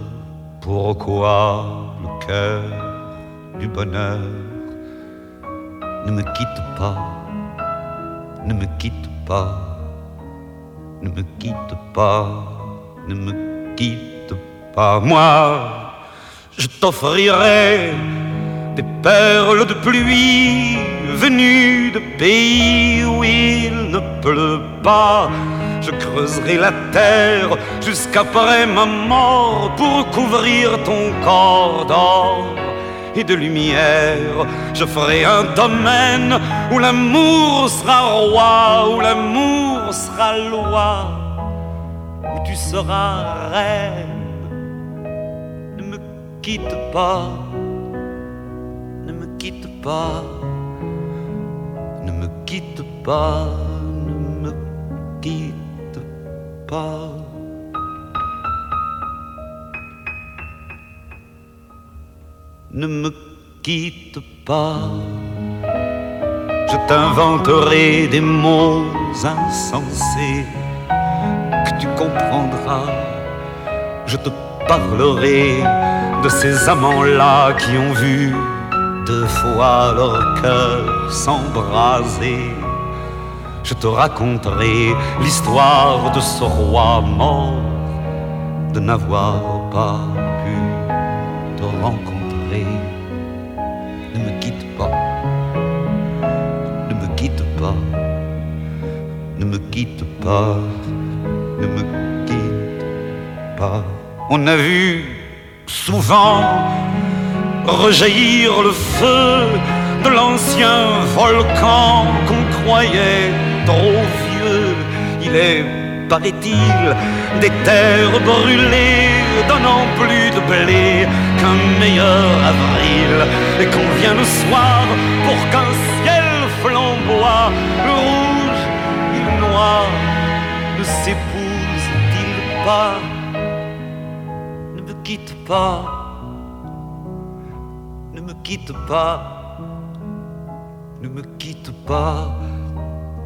pourquoi le cœur du bonheur ne me quitte pas, ne me quitte pas, ne me quitte pas, ne me quitte pas. Moi, je t'offrirai des perles de pluie venues de pays où il ne pleut pas je creuserai la terre jusqu'après ma mort pour couvrir ton corps d'or et de lumière. Je ferai un domaine où l'amour sera roi, où l'amour sera loi, où tu seras reine. Ne me quitte pas, ne me quitte pas, ne me quitte pas, ne me quitte ne me quitte pas, je t'inventerai des mots insensés que tu comprendras. Je te parlerai de ces amants-là qui ont vu deux fois leur cœur s'embraser je te raconterai l'histoire de ce roi mort, de n'avoir pas pu te rencontrer. Ne me quitte pas, ne me quitte pas, ne me quitte pas, ne me quitte pas. On a vu souvent rejaillir le feu de l'ancien volcan qu'on croyait trop vieux. Il est, paraît-il, des terres brûlées, donnant plus de blé qu'un meilleur avril. Et qu'on vient le soir pour qu'un ciel flamboie, le rouge et le noir ne s'épousent-ils pas? Ne me quitte pas, ne me quitte pas, ne me quitte pas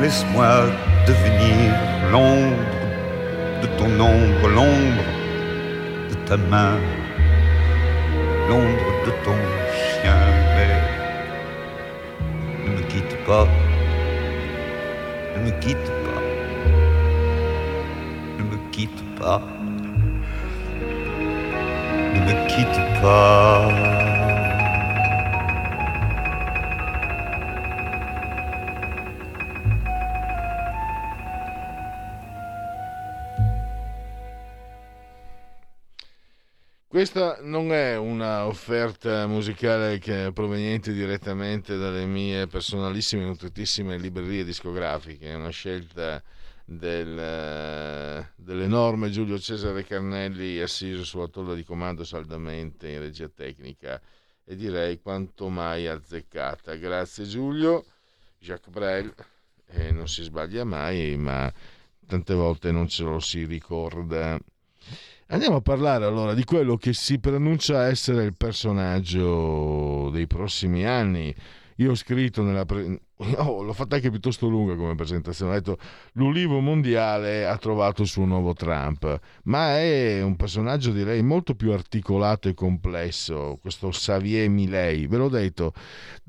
Laisse-moi devenir l'ombre de ton ombre, l'ombre de ta main, l'ombre de ton chien. Mais ne me quitte pas, ne me quitte pas, ne me quitte pas, ne me quitte pas. Questa non è una offerta musicale che è proveniente direttamente dalle mie personalissime e nutritissime librerie discografiche, è una scelta del, dell'enorme Giulio Cesare Carnelli assiso sulla tolla di comando saldamente in regia tecnica e direi quanto mai azzeccata. Grazie Giulio, Jacques Brel, eh, non si sbaglia mai, ma tante volte non ce lo si ricorda. Andiamo a parlare allora di quello che si preannuncia essere il personaggio dei prossimi anni. Io ho scritto nella, pre- Oh, l'ho fatta anche piuttosto lunga come presentazione. Ho detto l'ulivo mondiale ha trovato il suo nuovo Trump, ma è un personaggio direi molto più articolato e complesso. Questo Xavier Milei, ve l'ho detto,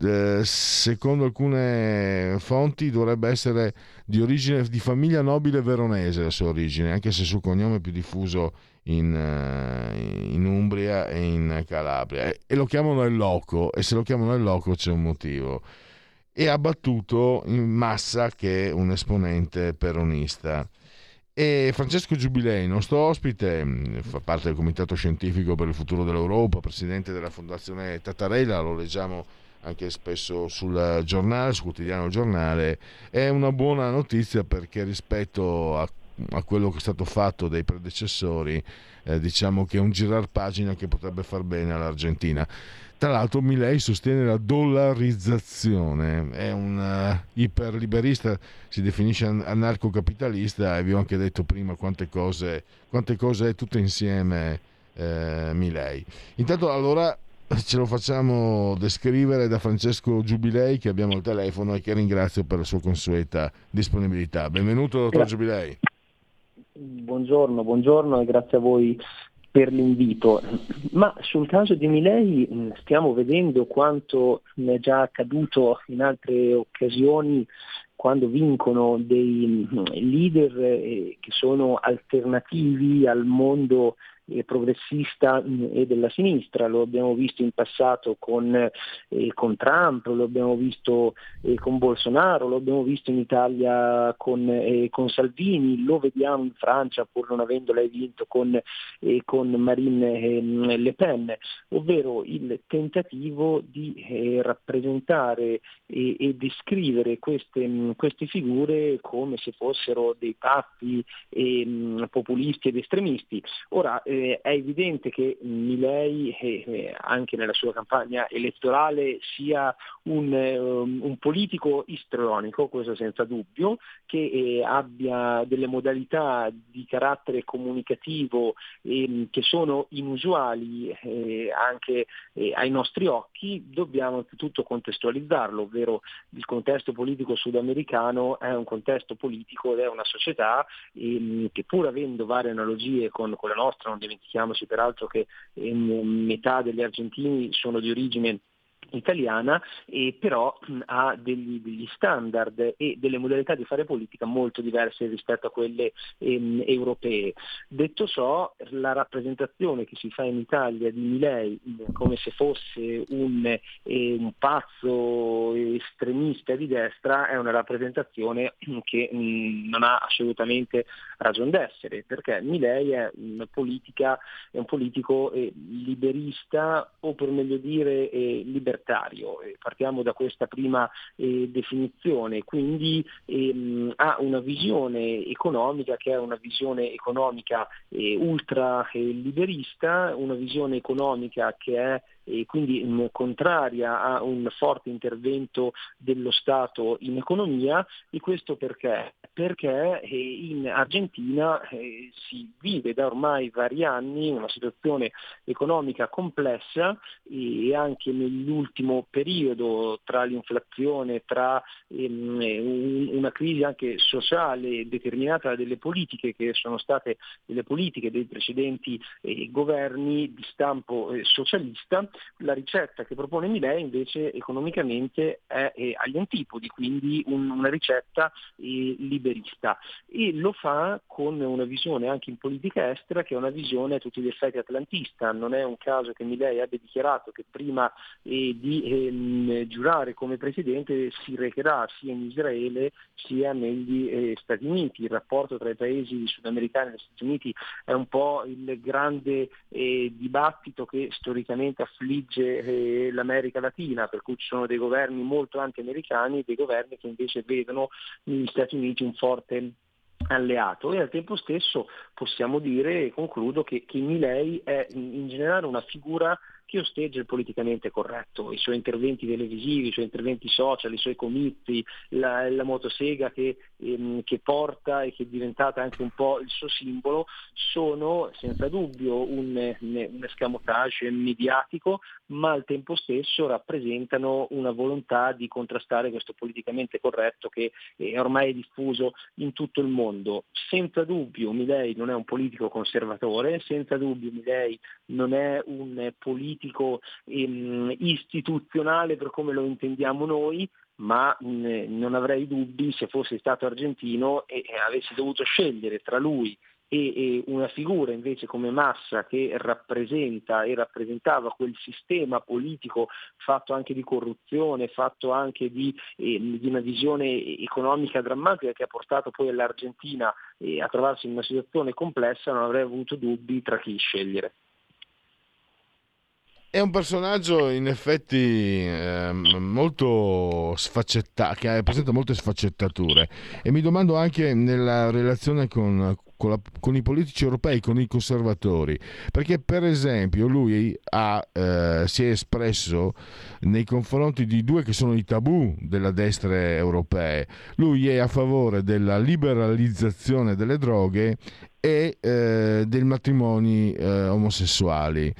eh, secondo alcune fonti dovrebbe essere di origine di famiglia nobile veronese la sua origine, anche se il suo cognome più diffuso in, uh, in, Umbria e in Calabria. E, e lo chiamano il loco, e se lo chiamano il loco c'è un motivo e ha battuto in massa che è un esponente peronista. E Francesco Giubilei, nostro ospite, mm, fa parte del Comitato Scientifico per il Futuro dell'Europa, presidente della Fondazione Tattarella, lo leggiamo anche spesso sul giornale, sul quotidiano giornale, è una buona notizia perché rispetto a, a quello che è stato fatto dai predecessori, eh, diciamo che è un girar pagina che potrebbe far bene all'Argentina. Tra l'altro Milei sostiene la dollarizzazione, è un uh, iperliberista, si definisce anarcocapitalista e vi ho anche detto prima quante cose, quante cose è tutte insieme eh, Milei. Intanto allora ce lo facciamo descrivere da Francesco Giubilei che abbiamo al telefono e che ringrazio per la sua consueta disponibilità. Benvenuto dottor Giubilei. Buongiorno, buongiorno e grazie a voi per l'invito, ma sul caso di Milei mm, stiamo vedendo quanto è già accaduto in altre occasioni quando vincono dei mm, leader eh, che sono alternativi al mondo progressista mm, e della sinistra, lo abbiamo visto in passato con, eh, con Trump, lo abbiamo visto eh, con Bolsonaro, lo abbiamo visto in Italia con, eh, con, Salvini, lo vediamo in Francia pur non avendo lei vinto con, eh, con Marine ehm, Le Pen, ovvero il tentativo di eh, rappresentare e, e descrivere queste, mm, queste, figure come se fossero dei pazzi ehm, populisti ed estremisti. Ora, eh, è evidente che Milei eh, eh, anche nella sua campagna elettorale sia un, um, un politico istrionico, questo senza dubbio, che eh, abbia delle modalità di carattere comunicativo ehm, che sono inusuali eh, anche eh, ai nostri occhi, dobbiamo innanzitutto contestualizzarlo, ovvero il contesto politico sudamericano è un contesto politico ed è una società ehm, che pur avendo varie analogie con, con la nostra, non dimentichiamoci peraltro che ehm, metà degli argentini sono di origine italiana, e però ha degli, degli, standard e delle modalità di fare politica molto diverse rispetto a quelle ehm, europee. Detto ciò, la rappresentazione che si fa in Italia di Milei come se fosse un, eh, un pazzo estremista di destra è una rappresentazione che mh, non ha assolutamente ragione d'essere, perché Milei è, politica, è un politico eh, liberista o per meglio dire eh, libertario libertario. partiamo da questa prima eh, definizione, quindi ehm, ha una visione economica che è una visione economica eh, ultra eh, liberista, una visione economica che è e quindi mh, contraria a un forte intervento dello Stato in economia e questo perché? Perché eh, in Argentina eh, si vive da ormai vari anni una situazione economica complessa e anche nell'ultimo periodo tra l'inflazione, tra ehm, un, una crisi anche sociale determinata da delle politiche che sono state delle politiche dei precedenti eh, governi di stampo socialista, la ricetta che propone Milei invece economicamente è, è agli antipodi, quindi un, una ricetta eh, liberista e lo fa con una visione anche in politica estera che è una visione a tutti gli effetti atlantista. Non è un caso che Milei abbia dichiarato che prima eh, di ehm, giurare come presidente si recherà sia in Israele sia negli eh, Stati Uniti. Il rapporto tra i paesi sudamericani e gli Stati Uniti è un po' il grande eh, dibattito che storicamente affligge eh, l'America Latina, per cui ci sono dei governi molto anti-americani e dei governi che invece vedono negli Stati Uniti un forte alleato. E al tempo stesso possiamo dire, e concludo, che, che Milei è in generale una figura che osteggia il politicamente corretto, i suoi interventi televisivi, i suoi interventi social, i suoi comizi, la, la motosega che, ehm, che, porta e che è diventata anche un po' il suo simbolo, sono senza dubbio un, un escamotage mediatico, ma al tempo stesso rappresentano una volontà di contrastare questo politicamente corretto che è ormai diffuso in tutto il mondo. Senza dubbio Milei non è un politico conservatore, senza dubbio Milei non è un politico politico ehm, istituzionale per come lo intendiamo noi, ma mh, non avrei dubbi se fossi stato argentino e, e avessi dovuto scegliere tra lui e, e, una figura invece come Massa che rappresenta e rappresentava quel sistema politico fatto anche di corruzione, fatto anche di, eh, di una visione economica drammatica che ha portato poi l'Argentina eh, a trovarsi in una situazione complessa, non avrei avuto dubbi tra chi scegliere. È un personaggio in effetti eh, molto sfaccettato, che presenta molte sfaccettature. E mi domando anche nella relazione con, con, la, con, i politici europei, con i conservatori, perché per esempio lui ha, eh, si è espresso nei confronti di due che sono i tabù della destra europee. Lui è a favore della liberalizzazione delle droghe e eh, dei matrimoni eh, omosessuali,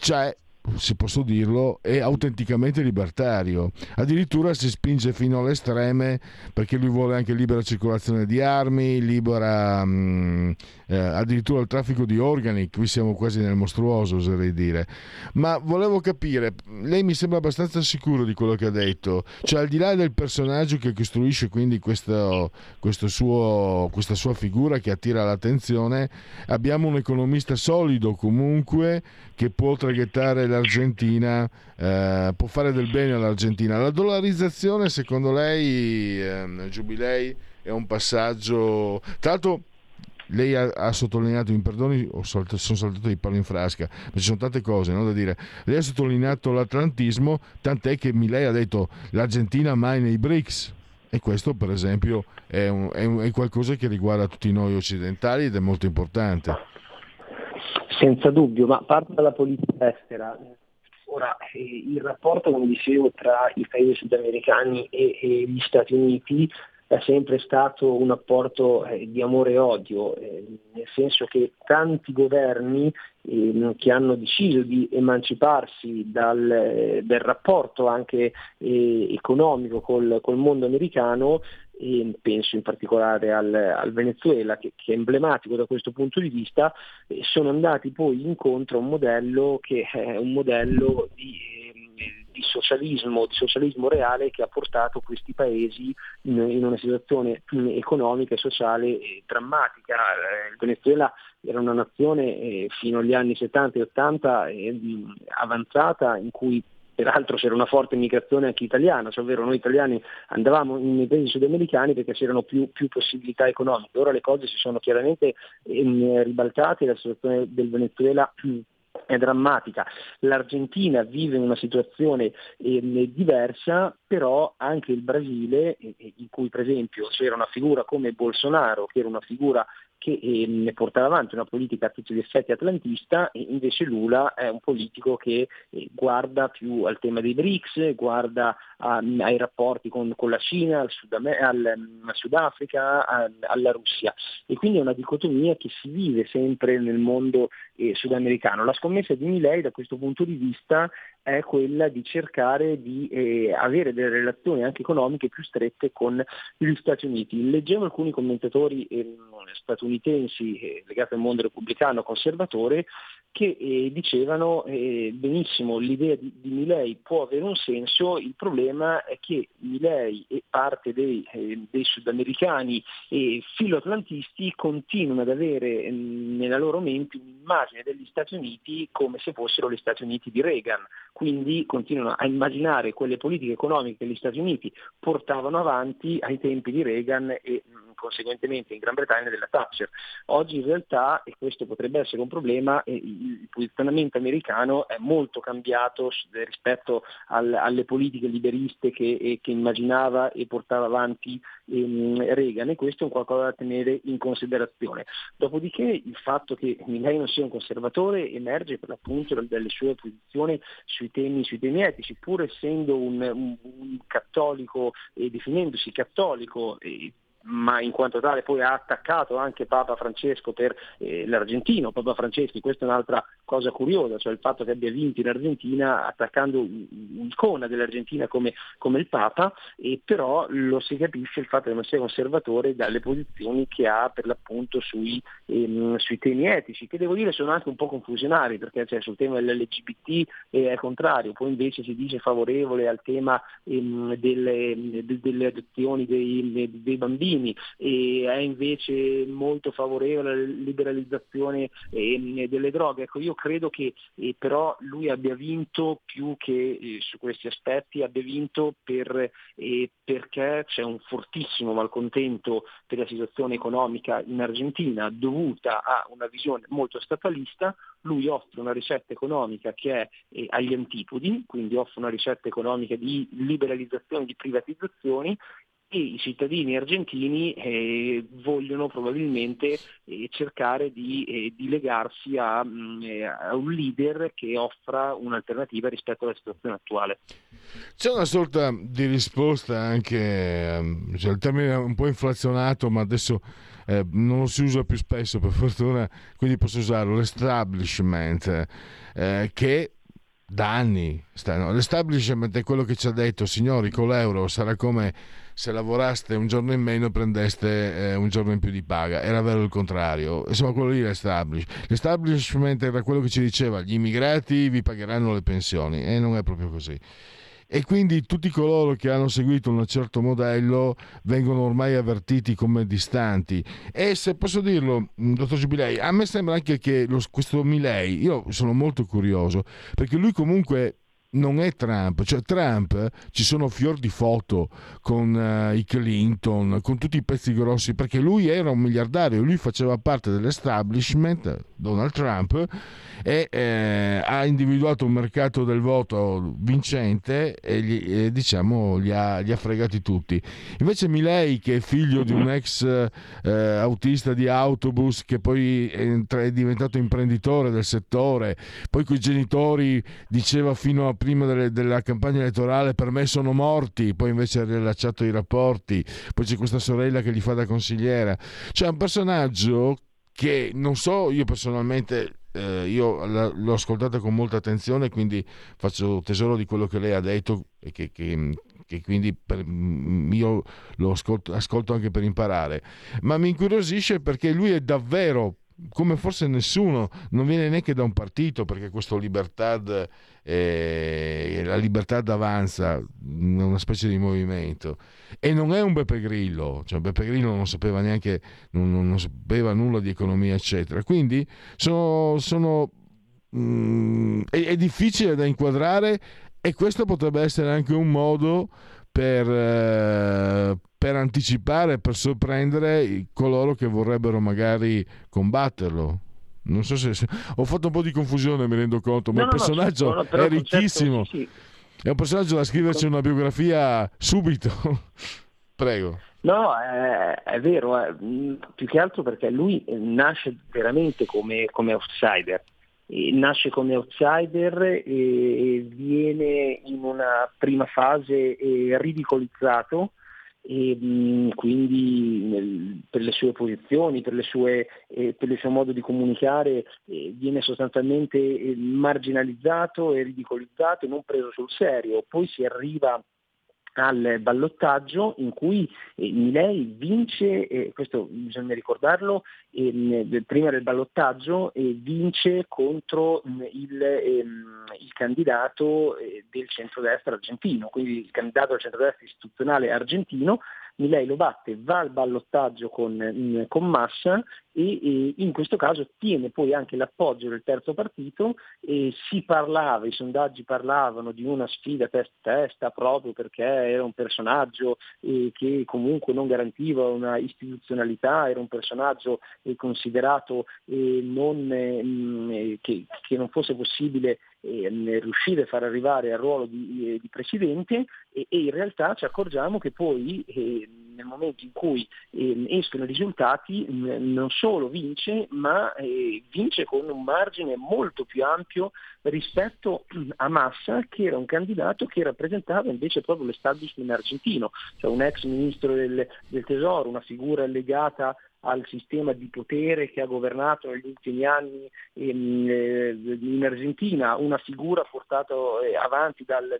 cioè se posso dirlo, è autenticamente libertario. Addirittura si spinge fino alle estreme perché lui vuole anche libera circolazione di armi, libera mh, mm, eh, addirittura il traffico di organi. Qui siamo quasi nel mostruoso, oserei dire. Ma volevo capire, lei mi sembra abbastanza sicuro di quello che ha detto, cioè al di là del personaggio che costruisce quindi questo, questo suo, questa sua figura che attira l'attenzione, abbiamo un economista solido comunque che può traghettare la l'Argentina eh, può fare del bene all'Argentina. La dollarizzazione, secondo lei, eh, Giubilei, è un passaggio... Tra l'altro lei ha, ha, sottolineato, mi perdoni, saltato, sono saltato di palo in frasca, ma ci sono tante cose no, da dire. Lei ha sottolineato l'atlantismo, tant'è che lei ha detto l'Argentina mai nei BRICS. E questo, per esempio, è, un, è, un, è qualcosa che riguarda tutti noi occidentali ed è molto importante. Senza dubbio, ma parte dalla politica estera. Ora, eh, il rapporto, come dicevo, tra i paesi sudamericani e, e gli Stati Uniti è sempre stato un rapporto eh, di amore e odio, eh, nel senso che tanti governi che hanno deciso di emanciparsi dal, eh, del rapporto anche eh, economico col, col mondo americano e penso in particolare al, al Venezuela che, che, è emblematico da questo punto di vista, eh, sono andati poi incontro a un modello che è un modello di, eh, di, socialismo, di socialismo reale che ha portato questi paesi in, in una situazione economica e sociale drammatica. Eh, il Venezuela era una nazione eh, fino agli anni 70 e 80 eh, avanzata in cui peraltro c'era una forte migrazione anche italiana, cioè ovvero noi italiani andavamo nei paesi sudamericani perché c'erano più, più possibilità economiche. Ora le cose si sono chiaramente ehm, ribaltate, la situazione del Venezuela è drammatica. L'Argentina vive una situazione eh, diversa, però anche il Brasile, eh, in cui per esempio c'era una figura come Bolsonaro, che era una figura che eh, portava avanti una politica a tutti gli effetti atlantista e invece Lula è un politico che eh, guarda più al tema dei BRICS, guarda a, ai rapporti con, con, la Cina, al, Sud, al, al Sudafrica, al, alla Russia e quindi è una dicotomia che si vive sempre nel mondo eh, sudamericano. La scommessa di Milei da questo punto di vista è quella di cercare di eh, avere delle relazioni anche economiche più strette con gli Stati Uniti. Leggevo alcuni commentatori eh, statunitensi eh, legati al mondo repubblicano conservatore che eh, dicevano eh, benissimo l'idea di, di Milei può avere un senso, il problema è che Milei e parte dei, eh, dei sudamericani e filoatlantisti continuano ad avere mh, nella loro mente un'immagine degli Stati Uniti come se fossero gli Stati Uniti di Reagan, quindi continuano a immaginare quelle politiche economiche che gli Stati Uniti portavano avanti ai tempi di Reagan e conseguentemente in Gran Bretagna della Thatcher. Oggi in realtà, e questo potrebbe essere un problema, il posizionamento americano è molto cambiato rispetto al, alle politiche liberiste che, che, immaginava e portava avanti ehm, Reagan e questo è un qualcosa da tenere in considerazione. Dopodiché il fatto che lei non sia un conservatore emerge per l'appunto dalle sue posizioni sui temi, sui temi etici, pur essendo un, un, un cattolico e definendosi cattolico e ma in quanto tale poi ha attaccato anche Papa Francesco per eh, l'argentino, Papa Franceschi, questa è un'altra cosa curiosa, cioè il fatto che abbia vinto in Argentina attaccando un'icona dell'Argentina come, come, il Papa, e però lo si capisce il fatto che non sia conservatore dalle posizioni che ha per l'appunto sui, ehm, sui temi etici, che devo dire sono anche un po' confusionari, perché cioè, sul tema dell'LGBT è contrario, poi invece si dice favorevole al tema ehm, delle, de, delle adozioni dei, dei bambini, bambini e è invece molto favorevole alla liberalizzazione delle droghe. Ecco, io credo che però lui abbia vinto più che eh, su questi aspetti, abbia vinto per, perché c'è un fortissimo malcontento per la situazione economica in Argentina dovuta a una visione molto statalista, lui offre una ricetta economica che è eh, agli antipodi, quindi offre una ricetta economica di liberalizzazione, di privatizzazioni i cittadini argentini eh, vogliono probabilmente eh, cercare di, eh, di legarsi a, mm, eh, a, un leader che offra un'alternativa rispetto alla situazione attuale. C'è una sorta di risposta anche, ehm, cioè il termine è un po' inflazionato ma adesso eh, non lo si usa più spesso per fortuna, quindi posso usarlo, l'establishment, eh, che da anni stanno. L'establishment è quello che ci ha detto, signori, con l'euro sarà come se lavoraste un giorno in meno prendeste eh, un giorno in più di paga. Era vero il contrario. Insomma, quello lì l'establish. l'establishment era quello che ci diceva gli immigrati vi pagheranno le pensioni e non è proprio così e quindi tutti coloro che hanno seguito un certo modello vengono ormai avvertiti come distanti e se posso dirlo dottor Giubilei a me sembra anche che lo, questo Milei io sono molto curioso perché lui comunque non è Trump, cioè Trump ci sono fior di foto con uh, i Clinton, con tutti i pezzi grossi, perché lui era un miliardario, lui faceva parte dell'establishment, Donald Trump, e eh, ha individuato un mercato del voto vincente e, gli, e diciamo gli ha, gli ha, fregati tutti. Invece Milei, che è figlio di un ex eh, autista di autobus, che poi è, è diventato imprenditore del settore, poi con i genitori diceva fino a prima delle, della campagna elettorale per me sono morti, poi invece ha rilasciato i rapporti, poi c'è questa sorella che gli fa da consigliera. Cioè un personaggio che non so, io personalmente eh, io l'ho ascoltata con molta attenzione, quindi faccio tesoro di quello che lei ha detto e che, che, che quindi per, io lo ascolto, ascolto anche per imparare. Ma mi incuriosisce perché lui è davvero come forse nessuno, non viene neanche da un partito perché questo Libertad, eh, la Libertad avanza, una specie di movimento. E non è un Beppe Grillo, cioè Beppe Grillo non sapeva neanche, non, non sapeva nulla di economia eccetera, quindi sono, sono mh, mm, è, è difficile da inquadrare e questo potrebbe essere anche un modo per, eh, per anticipare, per sorprendere coloro che vorrebbero magari combatterlo. Non so se, ho fatto un po' di confusione, mi rendo conto, ma no, il personaggio no, è ricchissimo. Certo, sì, sì. È un personaggio da scriverci una biografia subito. Prego. No, è, è vero, è, mm, più che altro perché lui nasce veramente come, come outsider nasce come outsider e viene in una prima fase eh, ridicolizzato e mh, quindi nel, per le sue posizioni, per, le sue, eh, per, il suo modo di comunicare eh, viene sostanzialmente eh, marginalizzato e ridicolizzato e non preso sul serio. Poi si arriva al ballottaggio in cui eh, Milei vince, eh, questo bisogna ricordarlo, eh, prima del ballottaggio vince contro mh, il, ehm, il, candidato eh, del centrodestra argentino, quindi il candidato del centrodestra istituzionale argentino lei lo batte, va al ballottaggio con, mm, con Massa e, in questo caso ottiene poi anche l'appoggio del terzo partito e si parlava, i sondaggi parlavano di una sfida testa-testa proprio perché era un personaggio eh, che comunque non garantiva una istituzionalità, era un personaggio eh, considerato eh, non, mm, che, che, non fosse possibile eh, riuscire a far arrivare al ruolo di, di presidente e, e, in realtà ci accorgiamo che poi eh, nel momento in cui eh, escono i risultati mh, non solo vince, ma eh, vince con un margine molto più ampio rispetto a Massa, che era un candidato che rappresentava invece proprio l'establishment argentino, cioè un ex ministro del, del Tesoro, una figura legata al sistema di potere che ha governato negli ultimi anni in, eh, in Argentina, una figura portata eh, avanti dal,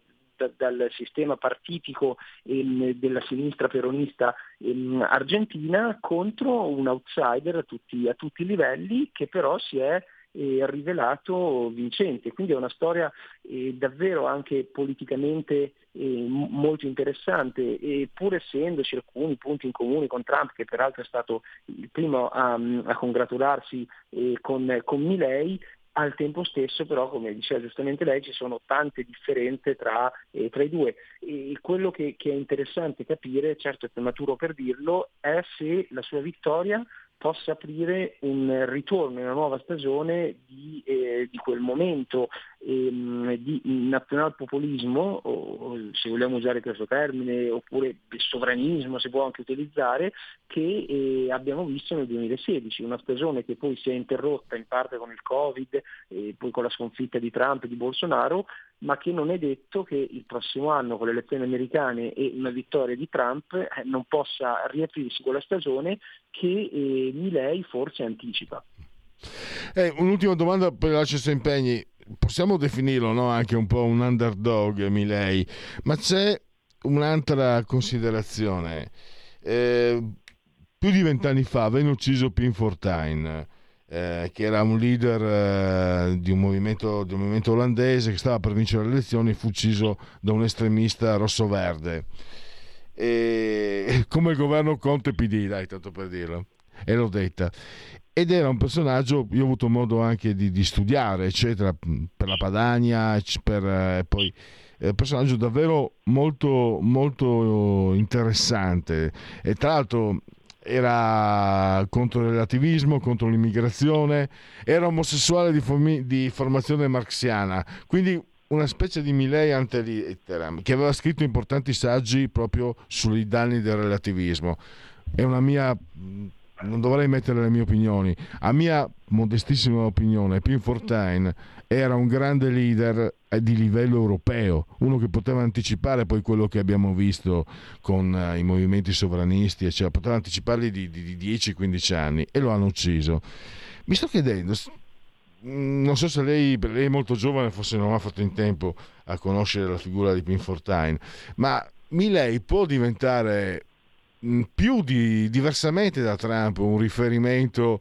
dal sistema partitico ehm, della sinistra peronista ehm, argentina contro un outsider a tutti, a tutti, i livelli che però si è eh, rivelato vincente. Quindi è una storia eh, davvero anche politicamente eh, molto interessante e pur essendoci alcuni punti in comune con Trump, che peraltro è stato il primo a, a congratularsi eh, con, con Milei, al tempo stesso però, come diceva giustamente lei, ci sono tante differenze tra, eh, tra i due. E quello che, che, è interessante capire, certo è prematuro per dirlo, è se la sua vittoria possa aprire un ritorno una nuova stagione di, eh, di quel momento ehm, di nazionalpopulismo, o, se vogliamo usare questo termine, oppure sovranismo si può anche utilizzare, che eh, abbiamo visto nel 2016, una stagione che poi si è interrotta in parte con il Covid e poi con la sconfitta di Trump e di Bolsonaro, ma che non è detto che il prossimo anno con le elezioni americane e una vittoria di Trump eh, non possa riaprirsi quella stagione che eh, Milei forse anticipa. Eh, un'ultima domanda per Lacio Impegni. Possiamo definirlo no? anche un po' un underdog Milei, ma c'è un'altra considerazione. Eh, più di vent'anni fa venne ucciso Pin Fortuyn eh, che era un leader eh, di, un movimento, di, un movimento, olandese che stava per vincere le elezioni, fu ucciso da un estremista rosso-verde. E, come il governo Conte PD, dai, tanto per dirlo, e l'ho detta. Ed era un personaggio, io ho avuto modo anche di, di studiare, eccetera, per la Padania, per, eh, poi un personaggio davvero molto, molto interessante. E tra l'altro era contro il relativismo, contro l'immigrazione, era omosessuale di, formi- di formazione marxiana, quindi una specie di Milei ante che aveva scritto importanti saggi proprio sui danni del relativismo. È una mia non dovrei mettere le mie opinioni. A mia modestissima opinione, Pin Fortuyn era un grande leader eh, di livello europeo, uno che poteva anticipare poi quello che abbiamo visto con uh, i movimenti sovranisti, eccetera. poteva anticiparli di, di, di 10-15 anni e lo hanno ucciso. Mi sto chiedendo, mm, non so se lei, lei è molto giovane, forse non ha fatto in tempo a conoscere la figura di Pin Fortuyn, ma Milei può diventare più di, diversamente da Trump un riferimento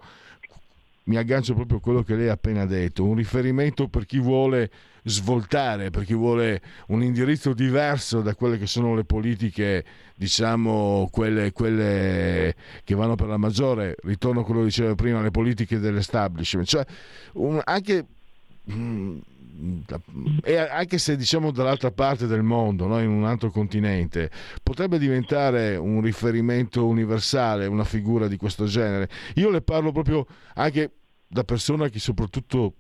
mi aggancio proprio a quello che lei ha appena detto, un riferimento per chi vuole svoltare, per chi vuole un indirizzo diverso da quelle che sono le politiche, diciamo, quelle, quelle che vanno per la maggiore, ritorno a quello che dicevo prima, le politiche dell'establishment, cioè un, anche... Mm, e anche se diciamo dall'altra parte del mondo, no? in un altro continente, potrebbe diventare un riferimento universale, una figura di questo genere. Io le parlo proprio anche da persona che soprattutto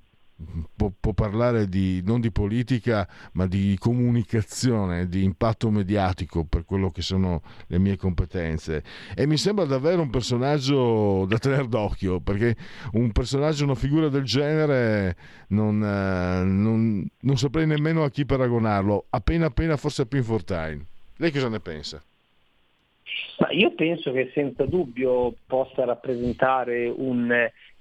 può, può, parlare di, non di politica ma di comunicazione, di impatto mediatico per quello che sono le mie competenze e mi sembra davvero un personaggio da tenere d'occhio perché un personaggio, una figura del genere non, eh, non, non saprei nemmeno a chi paragonarlo, appena appena forse a Pin Fortuyn. Lei cosa ne pensa? Ma io penso che senza dubbio possa rappresentare un,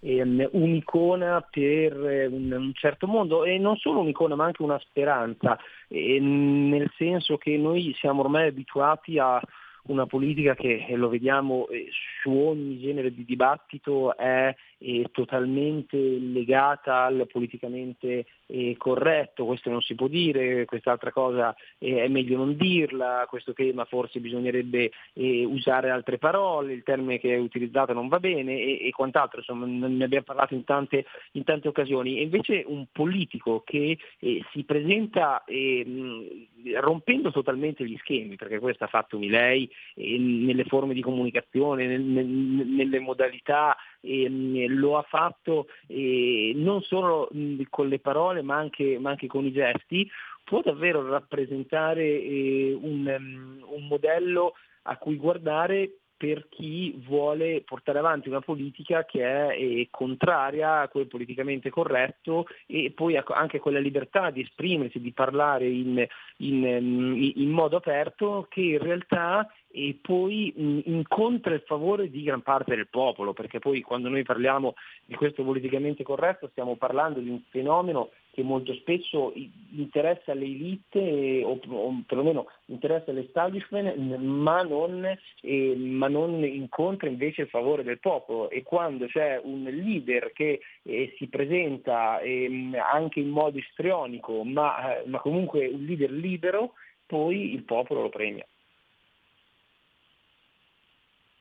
ehm, un'icona per eh, un, un, certo mondo e non solo un'icona ma anche una speranza, eh, nel senso che noi siamo ormai abituati a una politica che, lo vediamo, eh, su ogni genere di dibattito è eh, totalmente legata al politicamente eh, corretto, questo non si può dire, quest'altra cosa eh, è meglio non dirla, questo tema forse bisognerebbe eh, usare altre parole, il termine che è utilizzato non va bene e, e quant'altro, insomma ne abbiamo parlato in tante, in tante occasioni. E invece un politico che eh, si presenta ehm, rompendo totalmente gli schemi, perché questo ha fatto Milei eh, nelle forme di comunicazione, nel, nel, nelle modalità eh, lo ha fatto eh, non solo con le parole ma anche, ma anche, con i gesti, può davvero rappresentare eh, un, un modello a cui guardare per chi vuole portare avanti una politica che è eh, contraria a quel politicamente corretto e poi anche quella libertà di esprimersi, di parlare in, in, in modo aperto che in realtà e poi mh, incontra il favore di gran parte del popolo, perché poi quando noi parliamo di questo politicamente corretto stiamo parlando di un fenomeno che molto spesso interessa le elite o, o perlomeno interessa l'establishment, ma non, eh, ma non, incontra invece il favore del popolo e quando c'è un leader che eh, si presenta eh, anche in modo istrionico, ma, ma comunque un leader libero, poi il popolo lo premia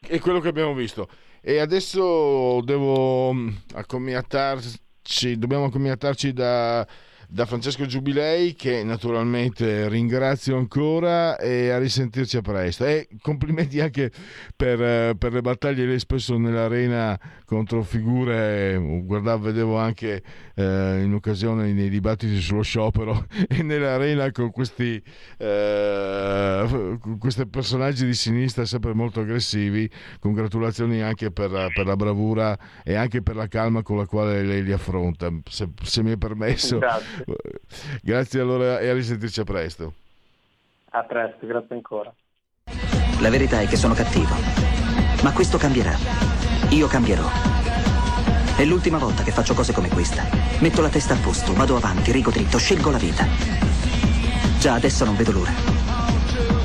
è quello che abbiamo visto. E adesso devo mm, accomiatarci, dobbiamo accomiatarci da da Francesco Giubilei che naturalmente ringrazio ancora e a risentirci a presto. E complimenti anche per, eh, per le battaglie. Lei spesso nell'arena contro figure guardavo vedevo anche eh, in occasione nei dibattiti sullo sciopero e nell'arena con questi eh, questi personaggi di sinistra sempre molto aggressivi. Congratulazioni anche per, per, la bravura e anche per la calma con la quale lei li affronta se, se mi è permesso. Grazie. Grazie allora e a risentirci a presto. A presto, grazie ancora. La verità è che sono cattivo, ma questo cambierà. Io cambierò. È l'ultima volta che faccio cose come questa. Metto la testa a posto, vado avanti, rigo dritto, scelgo la vita. Già adesso non vedo l'ora.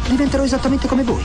Diventerò esattamente come voi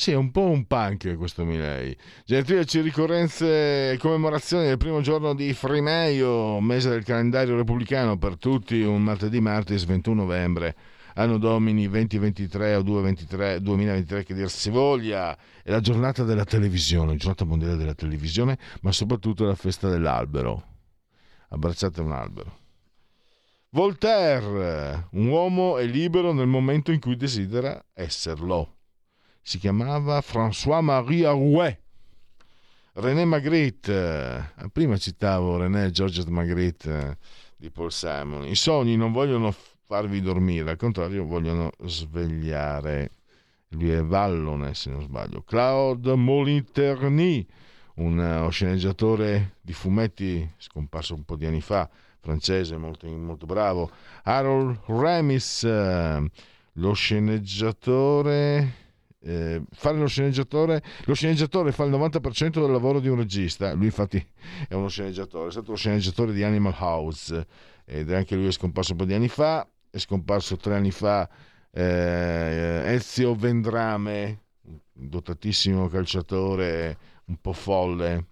Sì, è un po' un punk questo Milei. Genetriaci, ricorrenze e commemorazioni del primo giorno di Frimeio, mese del calendario repubblicano per tutti, un martedì martis 21 novembre, anno domini 2023 o 2023, 2023 che dir si voglia, è la giornata della televisione, giornata mondiale della televisione, ma soprattutto la festa dell'albero. Abbracciate un albero. Voltaire, un uomo è libero nel momento in cui desidera esserlo si chiamava François-Marie Arouet. René Magritte, eh, prima citavo René Georges Magritte eh, di Paul Simon. I sogni non vogliono farvi dormire, al contrario vogliono svegliare. Lui è Vallone, se non sbaglio. Claude Molinterny, un uh, sceneggiatore di fumetti scomparso un po' di anni fa, francese, molto, molto bravo. Harold Ramis, uh, lo sceneggiatore eh, fare lo sceneggiatore lo sceneggiatore fa il 90% del lavoro di un regista. Lui infatti è uno sceneggiatore è stato lo sceneggiatore di Animal House ed anche lui è scomparso un po' di anni fa è scomparso tre anni fa eh, Ezio Vendrame dotatissimo calciatore un po' folle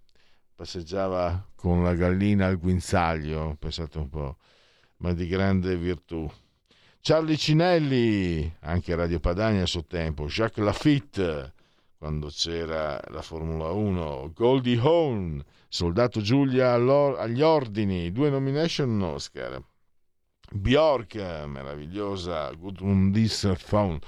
passeggiava con la gallina al guinzaglio pensate un po' ma di grande virtù Charlie Cinelli, anche Radio Padania a suo tempo, Jacques Lafitte, quando c'era la Formula 1, Goldie Hawn, Soldato Giulia agli ordini, due nomination Oscar. Bjork, meravigliosa, Gudrun Phone,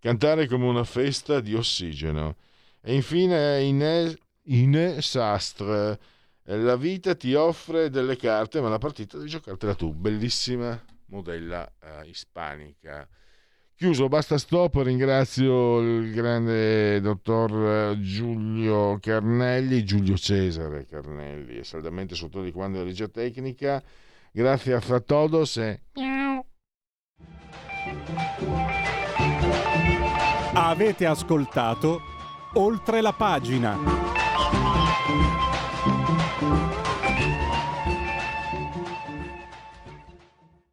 cantare come una festa di ossigeno. E infine Inès Sastre, La vita ti offre delle carte, ma la partita devi giocartela tu. Bellissima modella eh, ispanica. Chiuso, basta stop. Ringrazio il grande dottor eh, Giulio Carnelli, Giulio Cesare Carnelli, è saldamente sotto di quando è regia tecnica. Grazie a Fratodos e. Avete ascoltato oltre la pagina.